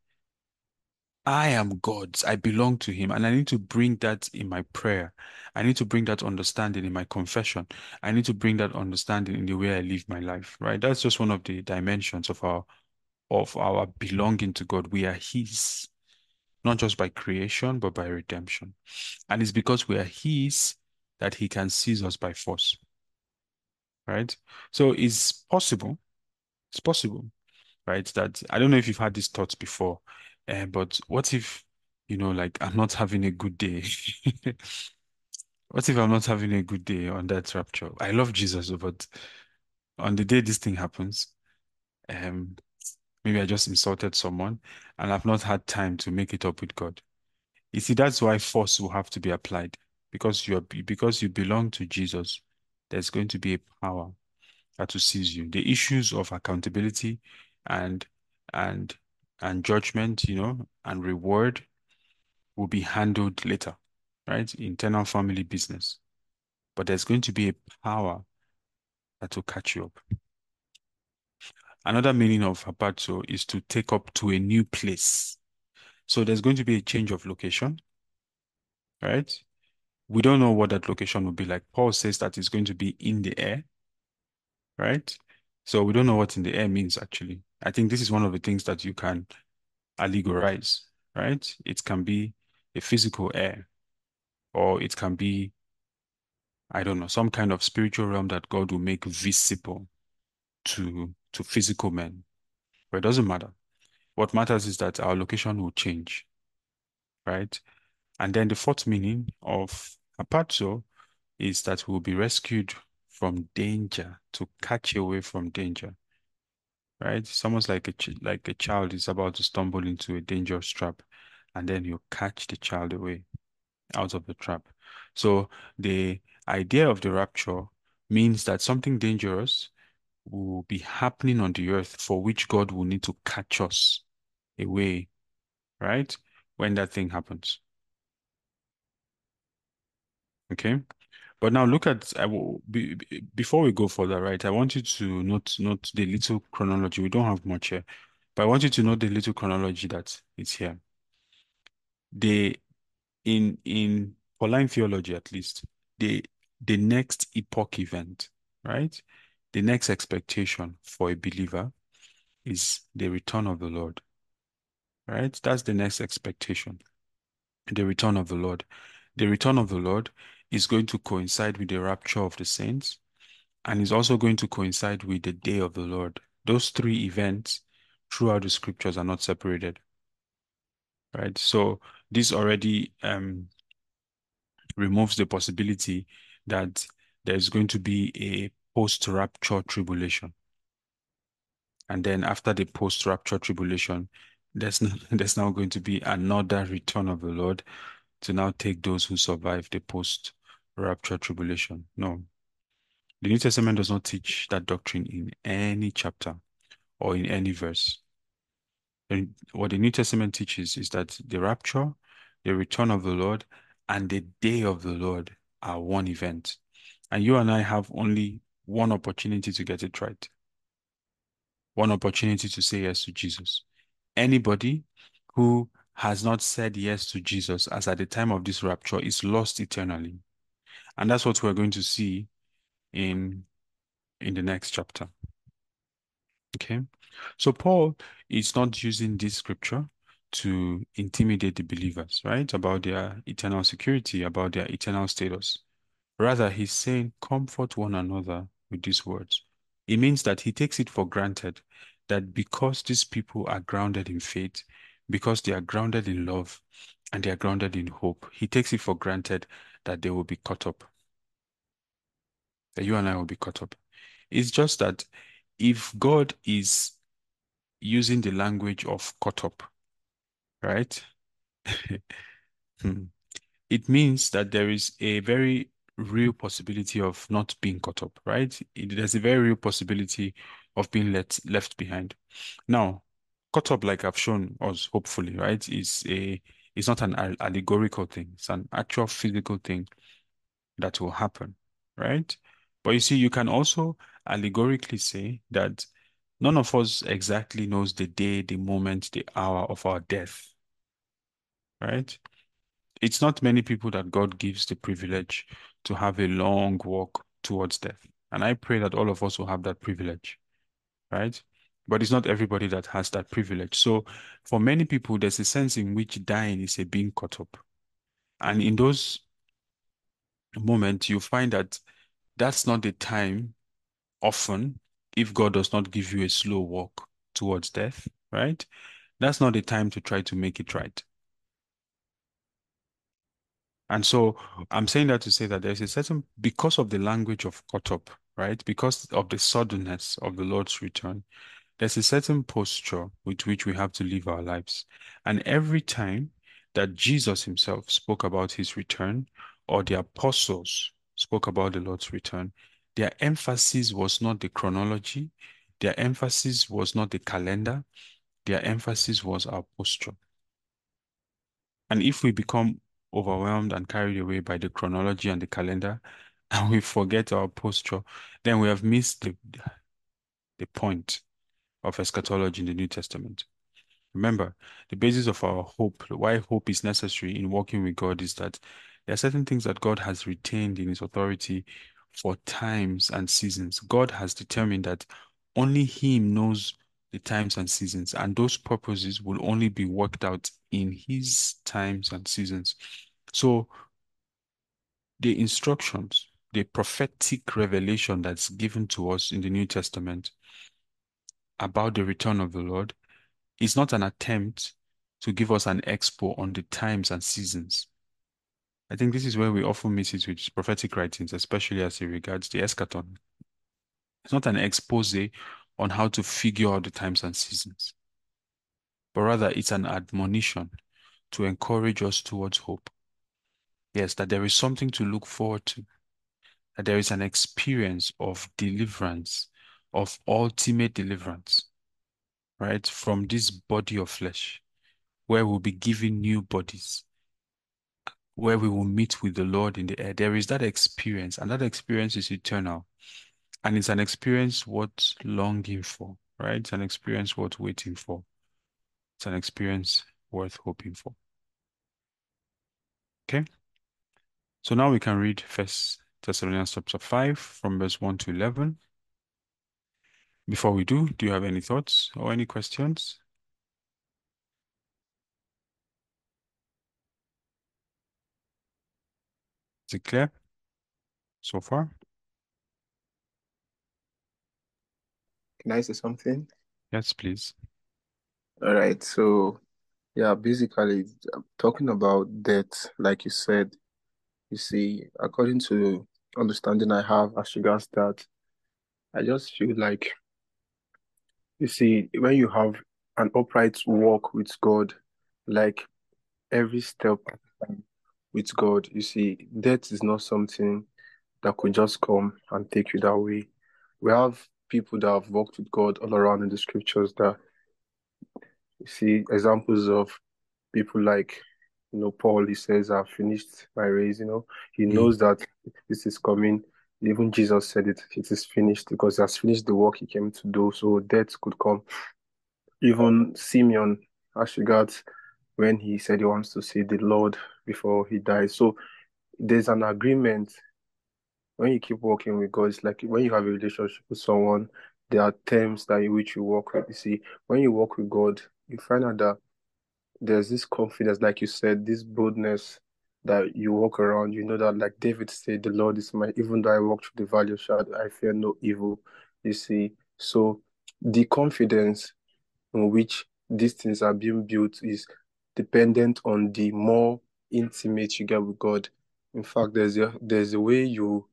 I am God's. I belong to Him. And I need to bring that in my prayer. I need to bring that understanding in my confession. I need to bring that understanding in the way I live my life, right? That's just one of the dimensions of our of our belonging to God. We are His, not just by creation, but by redemption. And it's because we are His that He can seize us by force. Right? So it's possible. It's possible, right? That I don't know if you've had these thoughts before, uh, but what if, you know, like I'm not having a good day? (laughs) what if I'm not having a good day on that rapture? I love Jesus, but on the day this thing happens, um, maybe I just insulted someone and I've not had time to make it up with God. You see, that's why force will have to be applied because you're because you belong to Jesus. There's going to be a power that will seize you. The issues of accountability and and and judgment, you know, and reward will be handled later, right? Internal family business. But there's going to be a power that will catch you up. Another meaning of harpazo is to take up to a new place. So there's going to be a change of location, right? We don't know what that location will be like. Paul says that it's going to be in the air, right? So we don't know what in the air means actually. I think this is one of the things that you can allegorize, right? It can be a physical air, or it can be, I don't know, some kind of spiritual realm that God will make visible to, to physical men. But it doesn't matter. What matters is that our location will change, right? And then the fourth meaning of harpazo is that we'll be rescued from danger, to catch away from danger. Right? Almost like a like a child is about to stumble into a dangerous trap, and then you catch the child away out of the trap. So the idea of the rapture means that something dangerous will be happening on the earth for which God will need to catch us away, right? When that thing happens. Okay. But now look at I will be, before we go further, right? I want you to note note the little chronology. We don't have much here, but I want you to note the little chronology that is here. The in in Pauline theology, at least, the the next epoch event, right? The next expectation for a believer is the return of the Lord. Right? That's the next expectation. The return of the Lord. The return of the Lord is going to coincide with the rapture of the saints and is also going to coincide with the day of the Lord. Those three events throughout the scriptures are not separated. Right? So this already um, removes the possibility that there's going to be a post-rapture tribulation. And then after the post-rapture tribulation, there's, no, (laughs) there's now going to be another return of the Lord to now take those who survive the post-rapture tribulation. No. The New Testament does not teach that doctrine in any chapter or in any verse. And what the New Testament teaches is that the rapture, the return of the Lord, and the day of the Lord are one event. And you and I have only one opportunity to get it right. One opportunity to say yes to Jesus. Anybody who has not said yes to Jesus as at the time of this rapture is lost eternally. And that's what we're going to see in, in the next chapter. Okay. So Paul is not using this scripture to intimidate the believers, right? About their eternal security, about their eternal status. Rather, he's saying, comfort one another with these words. It means that he takes it for granted that because these people are grounded in faith, because they are grounded in love, and they are grounded in hope, he takes it for granted that they will be caught up. That you and I will be caught up. It's just that if God is using the language of caught up, right? (laughs) Hmm. it means that there is a very real possibility of not being caught up, right? There's a very real possibility of being let, left behind. Now, caught up, like I've shown us, hopefully, right, is a it's not an allegorical thing. It's an actual physical thing that will happen, right? But you see, you can also allegorically say that none of us exactly knows the day, the moment, the hour of our death, right? It's not many people that God gives the privilege to have a long walk towards death. And I pray that all of us will have that privilege, right? But it's not everybody that has that privilege. So for many people, there's a sense in which dying is a being caught up. And in those moments, you find that that's not the time often if God does not give you a slow walk towards death, right? That's not the time to try to make it right. And so I'm saying that to say that there's a certain, because of the language of caught up, right? Because of the suddenness of the Lord's return, there's a certain posture with which we have to live our lives. And every time that Jesus himself spoke about his return, or the apostles spoke about the Lord's return, their emphasis was not the chronology, their emphasis was not the calendar, their emphasis was our posture. And if we become overwhelmed and carried away by the chronology and the calendar, (laughs) and we forget our posture, then we have missed the, the point of eschatology in the New Testament. Remember, the basis of our hope, why hope is necessary in walking with God, is that there are certain things that God has retained in His authority for times and seasons. God has determined that only Him knows the times and seasons, and those purposes will only be worked out in His times and seasons. So, the instructions, the prophetic revelation that's given to us in the New Testament about the return of the Lord is not an attempt to give us an expo on the times and seasons. I think this is where we often miss it with prophetic writings, especially as it regards the eschaton. It's not an expose on how to figure out the times and seasons, but rather it's an admonition to encourage us towards hope. Yes, that there is something to look forward to, that there is an experience of deliverance, of ultimate deliverance. right? From this body of flesh, where we'll be given new bodies, where we will meet with the Lord in the air. There is that experience, and that experience is eternal. And it's an experience worth longing for, right? It's an experience worth waiting for. It's an experience worth hoping for. Okay. So now we can read First Thessalonians chapter 5 from verse 1 to 11. Before we do, do you have any thoughts or any questions? Is it clear so far? I say something? Yes, please. All right. So, yeah, basically, talking about death, like you said, you see, according to understanding I have as regards that, I just feel like, you see, when you have an upright walk with God, like every step with God, you see, death is not something that could just come and take you that way. We have people that have walked with God all around in the scriptures that you see examples of people like you know Paul he says I've finished my race you know? He Mm. knows that this is coming. Even Jesus said it it is finished because he has finished the work he came to do so death could come. Even Simeon as regards when he said he wants to see the Lord before he dies. So there's an agreement when you keep working with God, it's like when you have a relationship with someone, there are terms that in which you work with. You see, when you work with God, you find out that there's this confidence, like you said, this boldness that you walk around. You know that, like David said, the Lord is my, even though I walk through the valley of shadow, I fear no evil. You see, so the confidence in which these things are being built is dependent on the more intimate you get with God. In fact, there's a there's a way you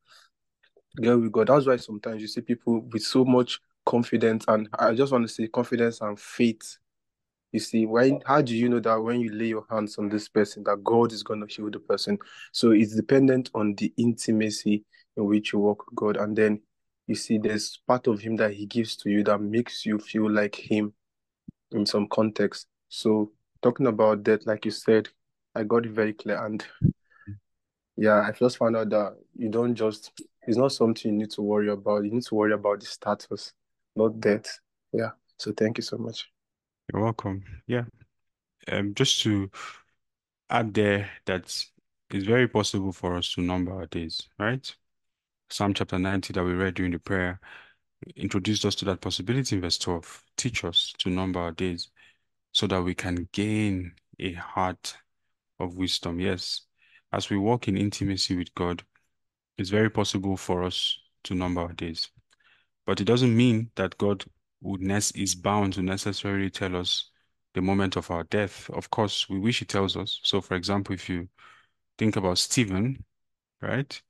get with God. That's why sometimes you see people with so much confidence, and I just want to say confidence and faith. You see, when how do you know that when you lay your hands on this person, that God is going to heal the person? So it's dependent on the intimacy in which you walk with God, and then you see there's part of Him that He gives to you that makes you feel like Him in some context. So talking about that, like you said, I got it very clear, and yeah, I just found out that you don't just it's not something you need to worry about. You need to worry about the status, not death. Yeah. So thank you so much. You're welcome. Yeah. Um, just to add there that it's very possible for us to number our days, right? Psalm chapter 90 that we read during the prayer introduced us to that possibility in verse 12. Teach us to number our days so that we can gain a heart of wisdom. Yes, as we walk in intimacy with God, it's very possible for us to number our days. But it doesn't mean that God would is bound to necessarily tell us the moment of our death. Of course, we wish he tells us. So, for example, if you think about Stephen, right?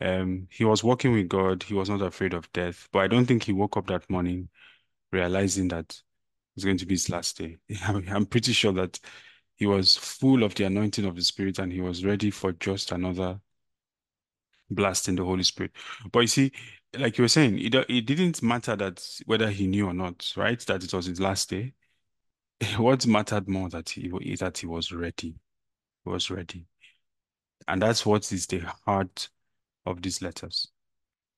Um, he was walking with God. He was not afraid of death. But I don't think he woke up that morning realizing that it's going to be his last day. (laughs) I'm pretty sure that he was full of the anointing of the Spirit and he was ready for just another blast in the Holy Spirit. But you see, like you were saying, it, it didn't matter that whether he knew or not, right? That it was his last day. (laughs) What mattered more that he that he was ready. He was ready. And that's what is the heart of these letters.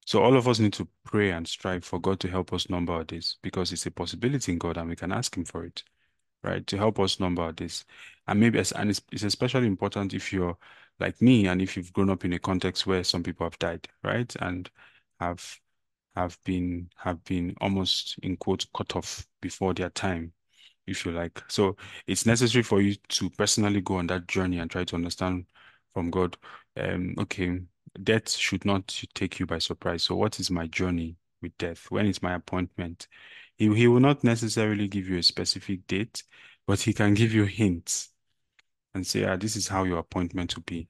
So all of us need to pray and strive for God to help us number this because it's a possibility in God and we can ask him for it, right? To help us number this. And maybe, and it's, it's especially important if you're like me and if you've grown up in a context where some people have died, right? And have have been have been almost in quotes cut off before their time, if you like. So it's necessary for you to personally go on that journey and try to understand from God. Um, okay, death should not take you by surprise. So what is my journey with death? When is my appointment? He, he will not necessarily give you a specific date, but he can give you hints and say, ah, this is how your appointment will be.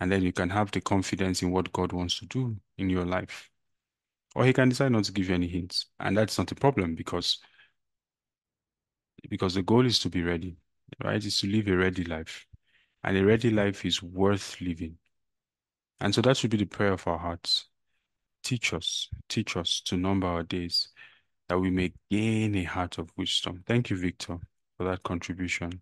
And then you can have the confidence in what God wants to do in your life. Or he can decide not to give you any hints. And that's not a problem because, because the goal is to be ready, right? Is to live a ready life. And a ready life is worth living. And so that should be the prayer of our hearts. Teach us, teach us to number our days that we may gain a heart of wisdom. Thank you, Victor, for that contribution.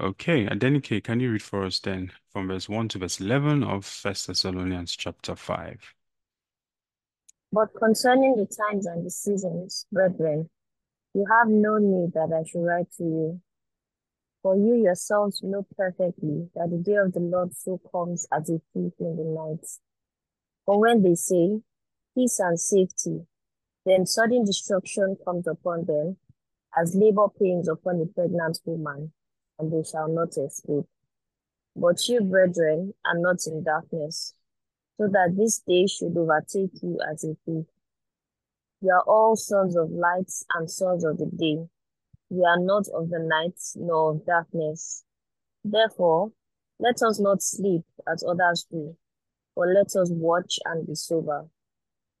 Okay, Adenike, can you read for us then from verse 1 to verse 11 of First Thessalonians chapter 5? But concerning the times and the seasons, brethren, you have no need that I should write to you. For you yourselves know perfectly that the day of the Lord so comes as a thief in the night. For when they say, peace and safety, then sudden destruction comes upon them, as labor pains upon a pregnant woman, and they shall not escape. But you, brethren, are not in darkness, so that this day should overtake you as a thief. We are all sons of light and sons of the day. We are not of the night nor of darkness. Therefore, let us not sleep as others do, but let us watch and be sober.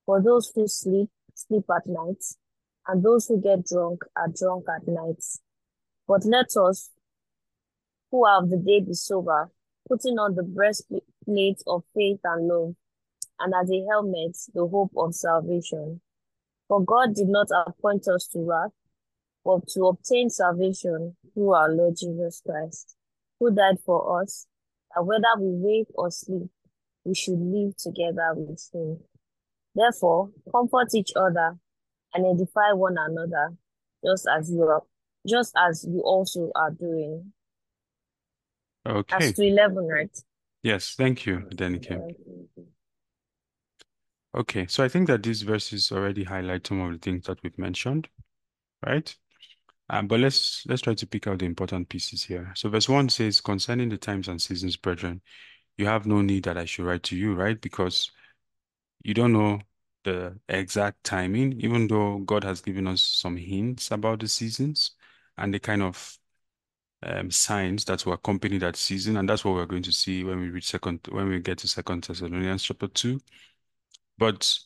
For those who sleep, sleep at night, and those who get drunk are drunk at night. But let us, who of the day, be sober, putting on the breastplate of faith and love, and as a helmet, the hope of salvation. For God did not appoint us to wrath, but to obtain salvation through our Lord Jesus Christ, who died for us, that whether we wake or sleep, we should live together with him. Therefore, comfort each other and edify one another, just as you are, just as you also are doing. Okay. As to eleven, right? Yes, thank you, Adenike. Okay, so I think that these verses already highlight some of the things that we've mentioned, right? Um, but let's let's try to pick out the important pieces here. So verse one says, concerning the times and seasons, brethren, you have no need that I should write to you, right? Because you don't know the exact timing, even though God has given us some hints about the seasons and the kind of um, signs that will accompany that season, and that's what we're going to see when we read second when we get to Second Thessalonians chapter two. But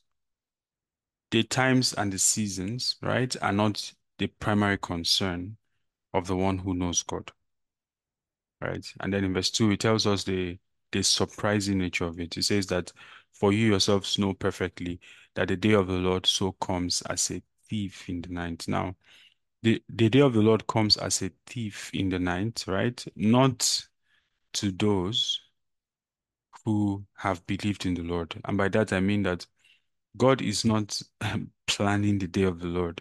the times and the seasons, right, are not the primary concern of the one who knows God. Right. And then in verse 2, it tells us the the surprising nature of it. It says that for you yourselves know perfectly that the day of the Lord so comes as a thief in the night. Now, the, the day of the Lord comes as a thief in the night, right? Not to those who have believed in the Lord. And by that I mean that God is not um, planning the day of the Lord.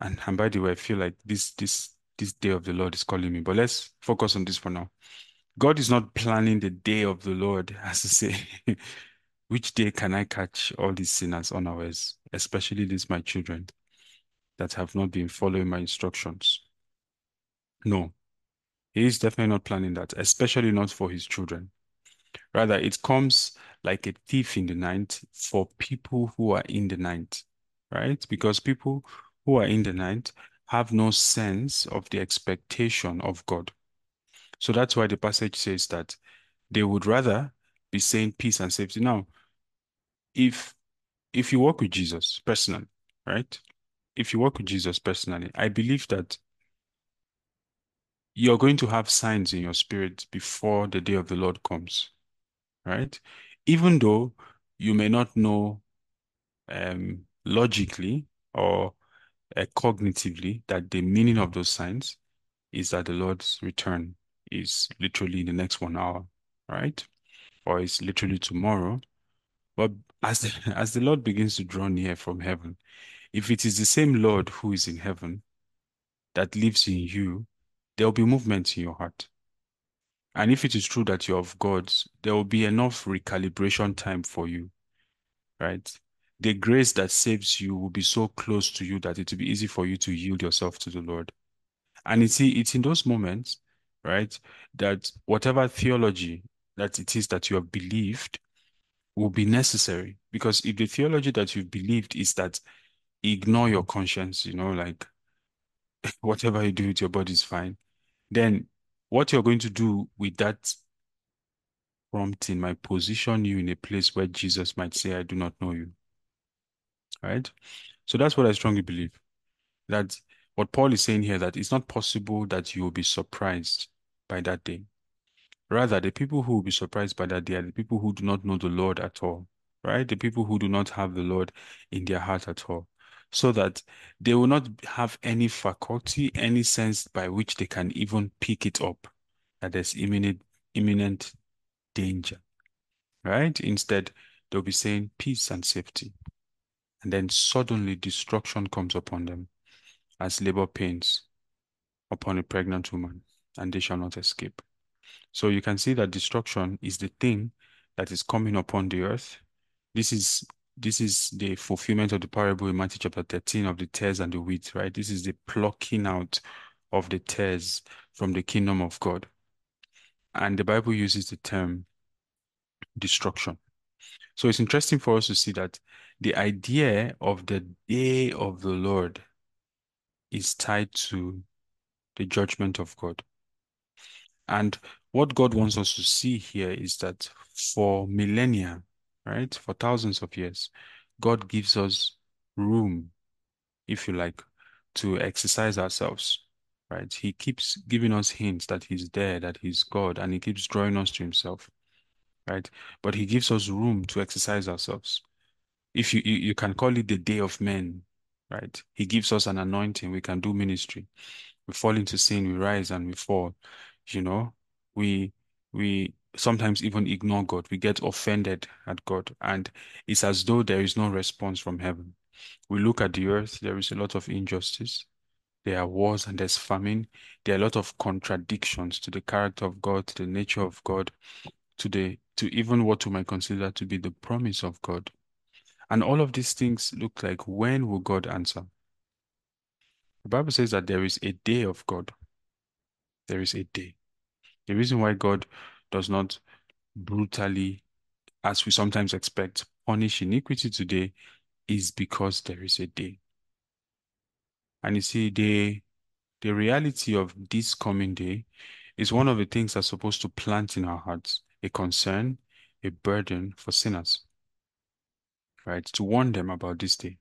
And, and by the way, I feel like this this this day of the Lord is calling me. But let's focus on this for now. God is not planning the day of the Lord, (laughs) as to say, which day can I catch all these sinners unawares, especially these my children that have not been following my instructions. No, he is definitely not planning that, especially not for his children. Rather, it comes like a thief in the night for people who are in the night, right? Because people who are in the night have no sense of the expectation of God. So that's why the passage says that they would rather be saying peace and safety. Now, if if you walk with Jesus personally, right? If you work with Jesus personally, I believe that you're going to have signs in your spirit before the day of the Lord comes, right? Even though you may not know um, logically or uh, cognitively that the meaning of those signs is that the Lord's return is literally in the next one hour, right? Or it's literally tomorrow. But as the, (laughs) as the Lord begins to draw near from heaven, if it is the same Lord who is in heaven that lives in you, there will be movement in your heart. And if it is true that you're of God's, there will be enough recalibration time for you, right? The grace that saves you will be so close to you that it will be easy for you to yield yourself to the Lord. And it's, it's in those moments, right, that whatever theology that it is that you have believed will be necessary. Because if the theology that you've believed is that ignore your conscience, you know, like (laughs) whatever you do with your body is fine, then what you're going to do with that prompting might position you in a place where Jesus might say, I do not know you. Right? So that's what I strongly believe. That what Paul is saying here, that it's not possible that you will be surprised by that day. Rather, the people who will be surprised by that day are the people who do not know the Lord at all. right? The people who do not have the Lord in their heart at all, so that they will not have any faculty, any sense by which they can even pick it up that there's imminent, imminent danger, right? Instead, they'll be saying peace and safety. And then suddenly destruction comes upon them as labor pains upon a pregnant woman, and they shall not escape. So you can see that destruction is the thing that is coming upon the earth. This is this is the fulfillment of the parable in Matthew chapter 13 of the tares and the wheat, right? This is the plucking out of the tares from the kingdom of God. And the Bible uses the term destruction. So it's interesting for us to see that the idea of the day of the Lord is tied to the judgment of God. And what God wants us to see here is that for millennia, right, for thousands of years, God gives us room, if you like, to exercise ourselves, right? He keeps giving us hints that He's there, that He's God, and He keeps drawing us to Himself, right? But He gives us room to exercise ourselves. If you, you, you can call it the day of men, right? He gives us an anointing, we can do ministry. We fall into sin, we rise and we fall, you know, we we sometimes even ignore God. We get offended at God, and it's as though there is no response from heaven. We look at the earth, there is a lot of injustice. There are wars and there's famine. There are a lot of contradictions to the character of God, to the nature of God, to the to even what we might consider to be the promise of God. And all of these things look like when will God answer? The Bible says that there is a day of God. There is a day. The reason why God does not brutally, as we sometimes expect, punish iniquity today is because there is a day. And you see, the, the reality of this coming day is one of the things that's supposed to plant in our hearts a concern, a burden for sinners, right? To warn them about this day.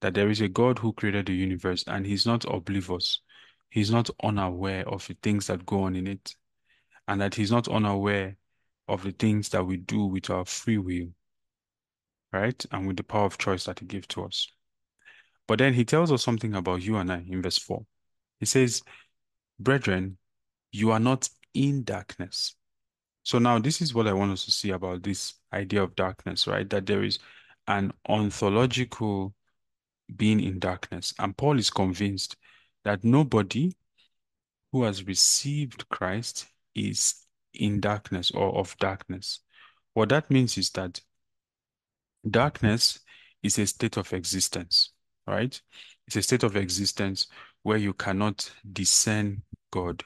That there is a God who created the universe and he's not oblivious. He's not unaware of the things that go on in it and that he's not unaware of the things that we do with our free will, right? And with the power of choice that he gives to us. But then he tells us something about you and I in verse 4. He says, Brethren, you are not in darkness. So now this is what I want us to see about this idea of darkness, right? That there is an ontological being in darkness. And Paul is convinced that nobody who has received Christ is in darkness or of darkness. What that means is that darkness is a state of existence, right? It's a state of existence where you cannot discern God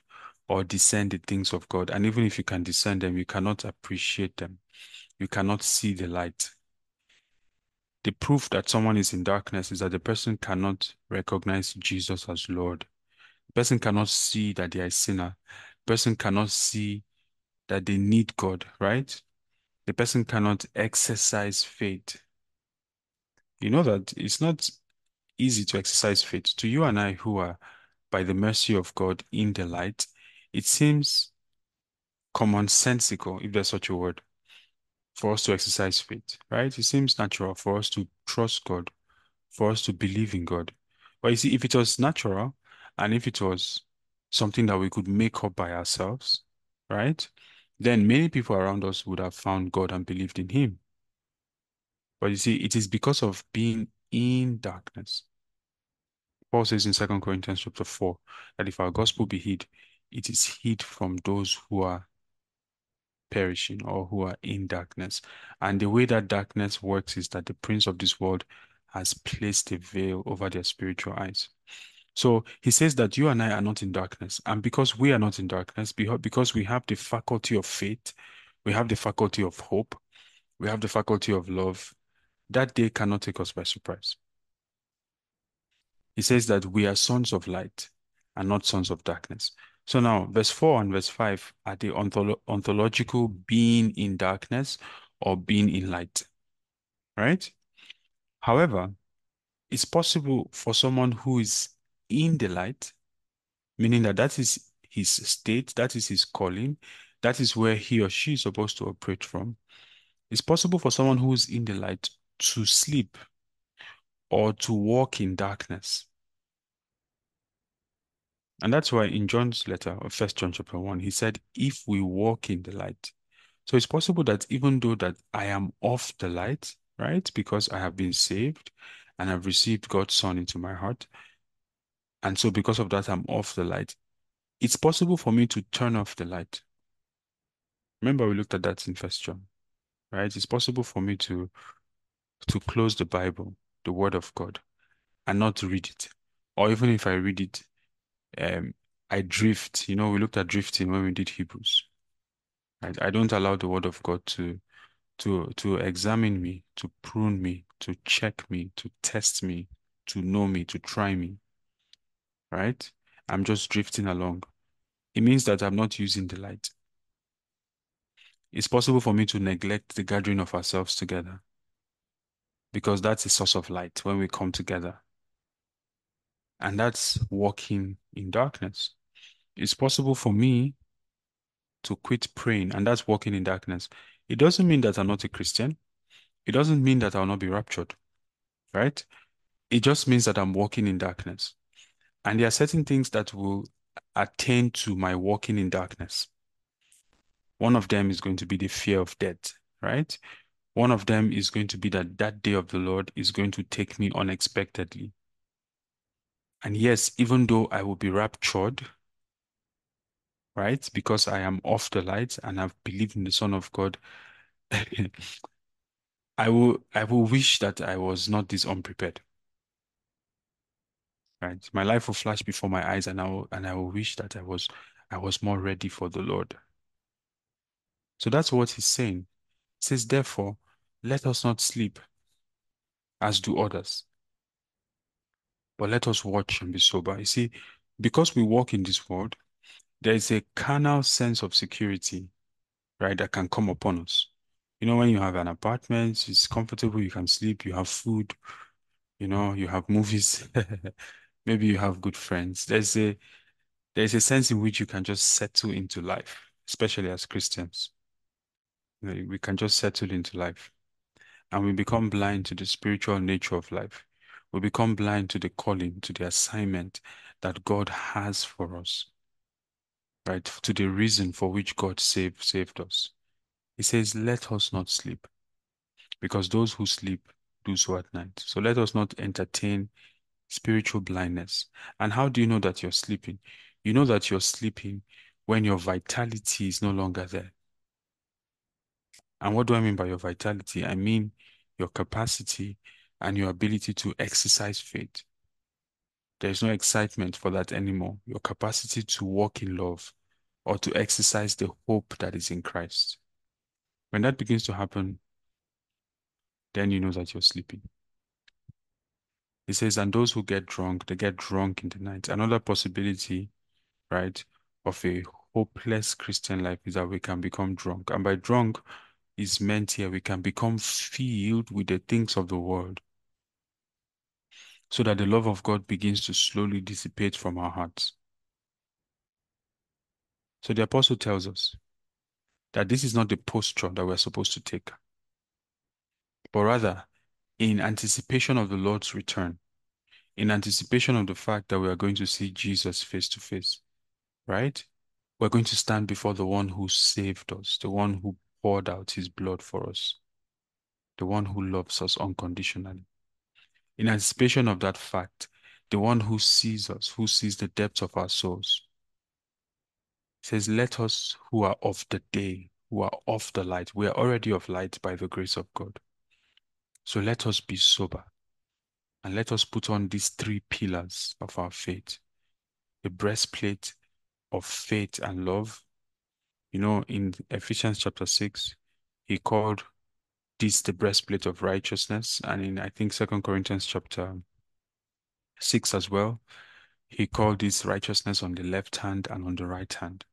or discern the things of God. And even if you can discern them, you cannot appreciate them. You cannot see the light. The proof that someone is in darkness is that the person cannot recognize Jesus as Lord. The person cannot see that they are a sinner person cannot see that they need God, right? The person cannot exercise faith. You know that it's not easy to exercise faith. To you and I, who are by the mercy of God in the light, it seems commonsensical, if there's such a word, for us to exercise faith, right? It seems natural for us to trust God, for us to believe in God. But you see, if it was natural and if it was something that we could make up by ourselves, right? Then many people around us would have found God and believed in Him. But you see, it is because of being in darkness. Paul says in 2 Corinthians chapter 4 that if our gospel be hid, it is hid from those who are perishing or who are in darkness. And the way that darkness works is that the prince of this world has placed a veil over their spiritual eyes. So he says that you and I are not in darkness. And because we are not in darkness, because we have the faculty of faith, we have the faculty of hope, we have the faculty of love, that day cannot take us by surprise. He says that we are sons of light and not sons of darkness. So now, verse 4 and verse 5 are the ontolo ontological being in darkness or being in light, right? However, it's possible for someone who is in the light, meaning that that is his state, that is his calling, that is where he or she is supposed to operate from. It's possible for someone who's in the light to sleep or to walk in darkness. And that's why in John's letter of First John chapter 1, he said, if we walk in the light. So it's possible that even though that I am off the light, right? Because I have been saved and I've received God's Son into my heart. And so because of that, I'm off the light. It's possible for me to turn off the light. Remember, we looked at that in First John, right? It's possible for me to to close the Bible, the Word of God, and not read it. Or even if I read it, um, I drift. You know, we looked at drifting when we did Hebrews. I, I don't allow the Word of God to to to examine me, to prune me, to check me, to test me, to know me, to try me. Right? I'm just drifting along. It means that I'm not using the light. It's possible for me to neglect the gathering of ourselves together because that's a source of light when we come together. And that's walking in darkness. It's possible for me to quit praying, and that's walking in darkness. It doesn't mean that I'm not a Christian. It doesn't mean that I'll not be raptured, right? It just means that I'm walking in darkness. And there are certain things that will attend to my walking in darkness. One of them is going to be the fear of death, right? One of them is going to be that that day of the Lord is going to take me unexpectedly. And yes, even though I will be raptured, right, because I am off the light and I've believed in the Son of God, (laughs) I will I will wish that I was not this unprepared. Right? My life will flash before my eyes and I will and I will wish that I was I was more ready for the Lord. So that's what he's saying. He says, therefore, let us not sleep as do others. But let us watch and be sober. You see, because we walk in this world, there is a carnal sense of security, right, that can come upon us. You know, when you have an apartment, it's comfortable, you can sleep, you have food, you know, you have movies, (laughs) maybe you have good friends. There's a there's a sense in which you can just settle into life, especially as Christians. We can just settle into life and we become blind to the spiritual nature of life. We become blind to the calling, to the assignment that God has for us, right? To the reason for which God saved, saved us. He says, let us not sleep because those who sleep do so at night. So let us not entertain spiritual blindness. And how do you know that you're sleeping? You know that you're sleeping when your vitality is no longer there. And what do I mean by your vitality? I mean your capacity and your ability to exercise faith. There's no excitement for that anymore. Your capacity to walk in love or to exercise the hope that is in Christ. When that begins to happen, then you know that you're sleeping. He says, and those who get drunk, they get drunk in the night. Another possibility, right, of a hopeless Christian life is that we can become drunk. And by drunk is meant here, we can become filled with the things of the world so that the love of God begins to slowly dissipate from our hearts. So the apostle tells us that this is not the posture that we're supposed to take, but rather in anticipation of the Lord's return, in anticipation of the fact that we are going to see Jesus face to face, right? We're going to stand before the one who saved us, the one who poured out his blood for us, the one who loves us unconditionally. In anticipation of that fact, the one who sees us, who sees the depths of our souls, says, Let us who are of the day, who are of the light, we are already of light by the grace of God. So let us be sober and let us put on these three pillars of our faith the breastplate of faith and love. You know, in Ephesians chapter 6, he called this the breastplate of righteousness. And in, I think, Second Corinthians chapter 6 as well, he called this righteousness on the left hand and on the right hand.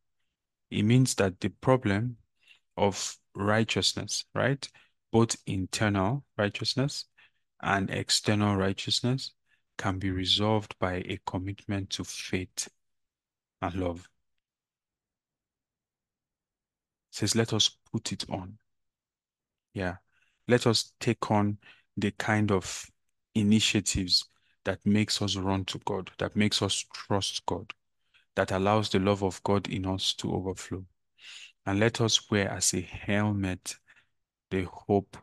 It means that the problem of righteousness, right? Both internal righteousness and external righteousness can be resolved by a commitment to faith and love. It says, let us put it on. Yeah. Let us take on the kind of initiatives that makes us run to God, that makes us trust God, that allows the love of God in us to overflow. And let us wear as a helmet the hope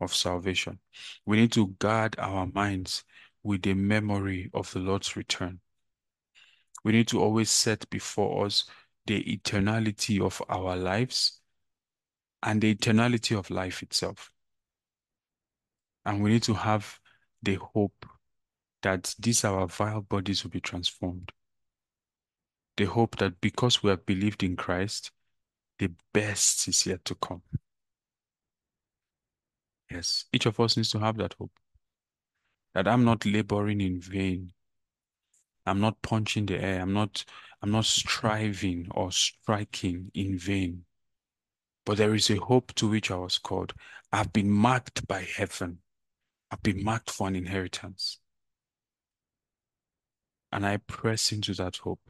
of salvation. We need to guard our minds with the memory of the Lord's return. We need to always set before us the eternality of our lives and the eternality of life itself. And we need to have the hope that these our vile bodies will be transformed. The hope that because we have believed in Christ, the best is yet to come. Yes, each of us needs to have that hope. That I'm not laboring in vain. I'm not punching the air. I'm not I'm not striving or striking in vain. But there is a hope to which I was called. I've been marked by heaven. I've been marked for an inheritance. And I press into that hope.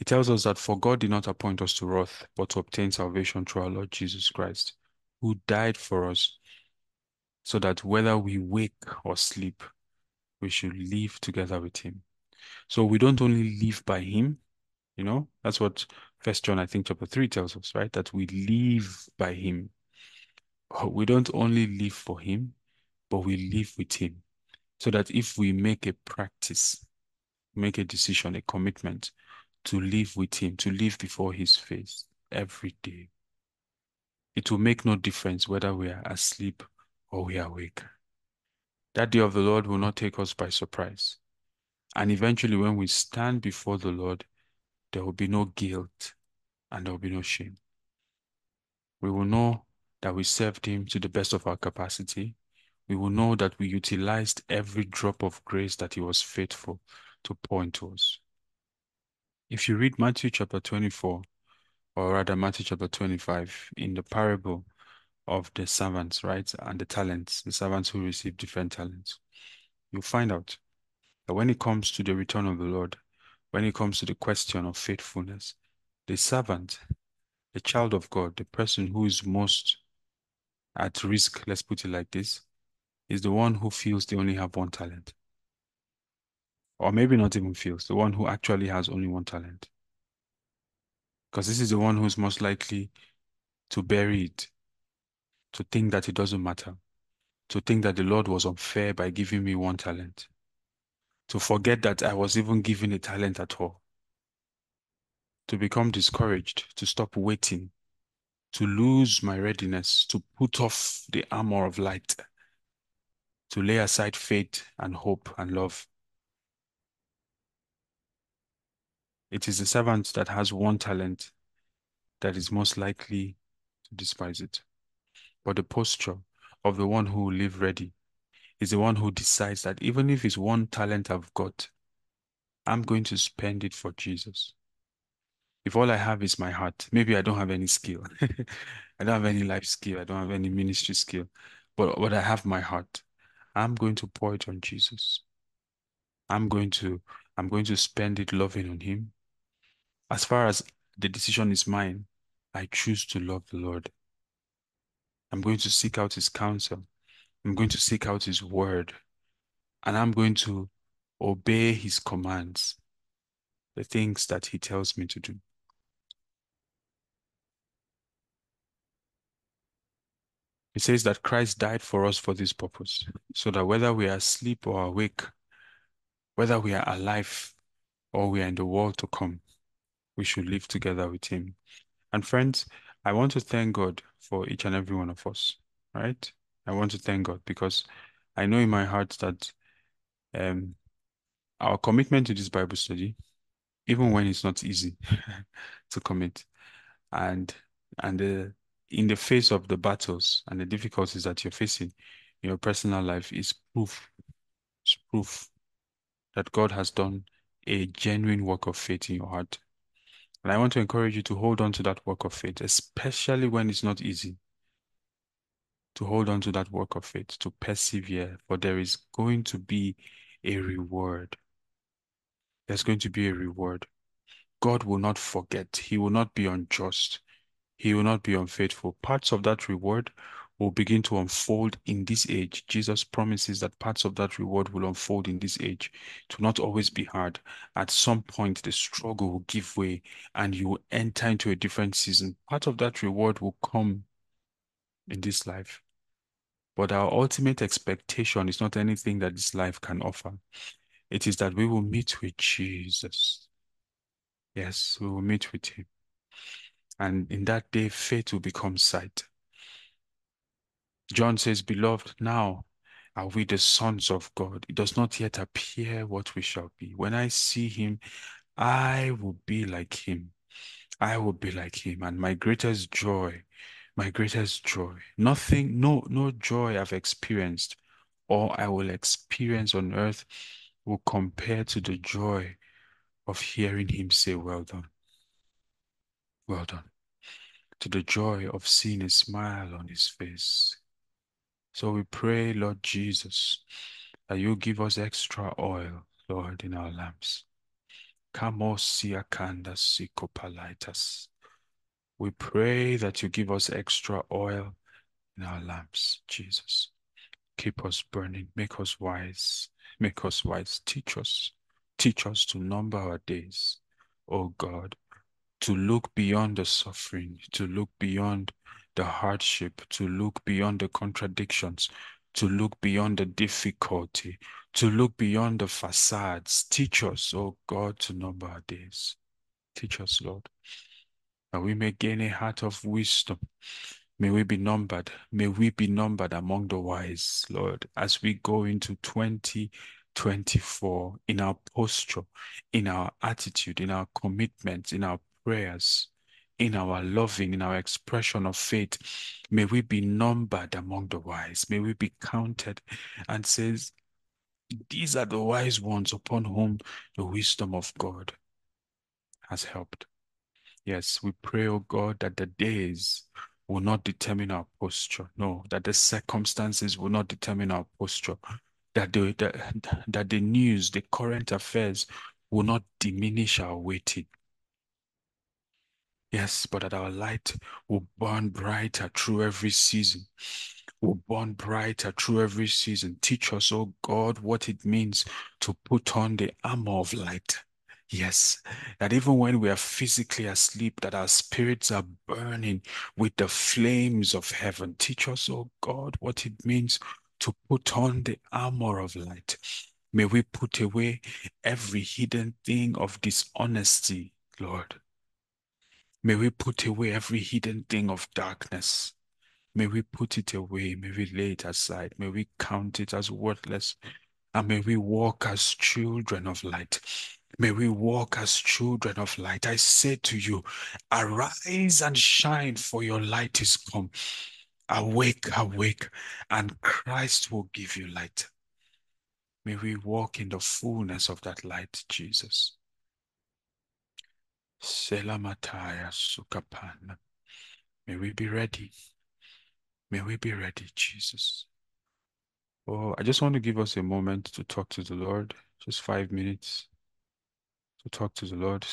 It tells us that for God did not appoint us to wrath, but to obtain salvation through our Lord Jesus Christ, who died for us, so that whether we wake or sleep, we should live together with him. So we don't only live by him, you know, that's what First John, I think, chapter 3 tells us, right? That we live by him. We don't only live for him, but we live with him. So that if we make a practice, make a decision, a commitment to live with him, to live before his face every day, it will make no difference whether we are asleep or we are awake. That day of the Lord will not take us by surprise. And eventually, when we stand before the Lord, there will be no guilt and there will be no shame. We will know that we served Him to the best of our capacity. We will know that we utilized every drop of grace that He was faithful to point to us. If you read Matthew chapter 24, or rather Matthew chapter 25, in the parable of the servants, right, and the talents, the servants who receive different talents, you'll find out that when it comes to the return of the Lord, when it comes to the question of faithfulness, the servant, the child of God, the person who is most at risk, let's put it like this, is the one who feels they only have one talent. Or maybe not even feels, the one who actually has only one talent. Because this is the one who's most likely to bury it, to think that it doesn't matter, to think that the Lord was unfair by giving me one talent, to forget that I was even given a talent at all, to become discouraged, to stop waiting, to lose my readiness, to put off the armor of light, to lay aside faith and hope and love. It is the servant that has one talent that is most likely to despise it. But the posture of the one who will live ready is the one who decides that even if it's one talent I've got, I'm going to spend it for Jesus. If all I have is my heart, maybe I don't have any skill. (laughs) I don't have any life skill. I don't have any ministry skill. But, but I have my heart. I'm going to pour it on Jesus. I'm going to I'm going to spend it loving on him. As far as the decision is mine, I choose to love the Lord. I'm going to seek out his counsel. I'm going to seek out his word. And I'm going to obey his commands, the things that he tells me to do. It says that Christ died for us for this purpose, so that whether we are asleep or awake, whether we are alive or we are in the world to come, we should live together with him. And friends, I want to thank God for each and every one of us, right? I want to thank God because I know in my heart that um, our commitment to this Bible study, even when it's not easy (laughs) to commit, and and the, in the face of the battles and the difficulties that you're facing in your personal life, is proof, it's proof that God has done a genuine work of faith in your heart. And I want to encourage you to hold on to that work of faith, especially when it's not easy. To hold on to that work of faith, to persevere, for there is going to be a reward. There's going to be a reward. God will not forget, He will not be unjust. He will not be unfaithful. Parts of that reward will begin to unfold in this age. Jesus promises that parts of that reward will unfold in this age. To not always be hard. At some point, the struggle will give way and you will enter into a different season. Part of that reward will come in this life. But our ultimate expectation is not anything that this life can offer. It is that we will meet with Jesus. Yes, we will meet with him. And in that day, faith will become sight. John says, Beloved, now are we the sons of God. It does not yet appear what we shall be. When I see him, I will be like him. I will be like him. And my greatest joy my greatest joy. Nothing, no, no joy I've experienced or I will experience on earth will compare to the joy of hearing him say, Well done. Well done. To the joy of seeing a smile on his face. So we pray, Lord Jesus, that you give us extra oil, Lord, in our lamps. We pray that you give us extra oil in our lamps, Jesus. Keep us burning, make us wise, make us wise, teach us, teach us to number our days, oh God, to look beyond the suffering, to look beyond the hardship, to look beyond the contradictions, to look beyond the difficulty, to look beyond the facades. Teach us, oh God, to number our days. Teach us, Lord that we may gain a heart of wisdom. May we be numbered. May we be numbered among the wise, Lord, as we go into 2024 in our posture, in our attitude, in our commitment, in our prayers, in our loving, in our expression of faith. May we be numbered among the wise. May we be counted and says, these are the wise ones upon whom the wisdom of God has helped. Yes, we pray, oh God, that the days will not determine our posture. No, that the circumstances will not determine our posture. That the, that, that the news, the current affairs will not diminish our waiting. Yes, but that our light will burn brighter through every season. Will burn brighter through every season. Teach us, oh God, what it means to put on the armor of light Yes, that even when we are physically asleep, that our spirits are burning with the flames of heaven. Teach us, oh God, what it means to put on the armor of light. May we put away every hidden thing of dishonesty, Lord. May we put away every hidden thing of darkness. May we put it away. May we lay it aside. May we count it as worthless. And may we walk as children of light. May we walk as children of light. I say to you, arise and shine, for your light is come. Awake, awake, and Christ will give you light. May we walk in the fullness of that light, Jesus. Selamataya Sukapana. May we be ready. May we be ready, Jesus. Oh, I just want to give us a moment to talk to the Lord, just five minutes to talk to the Lord.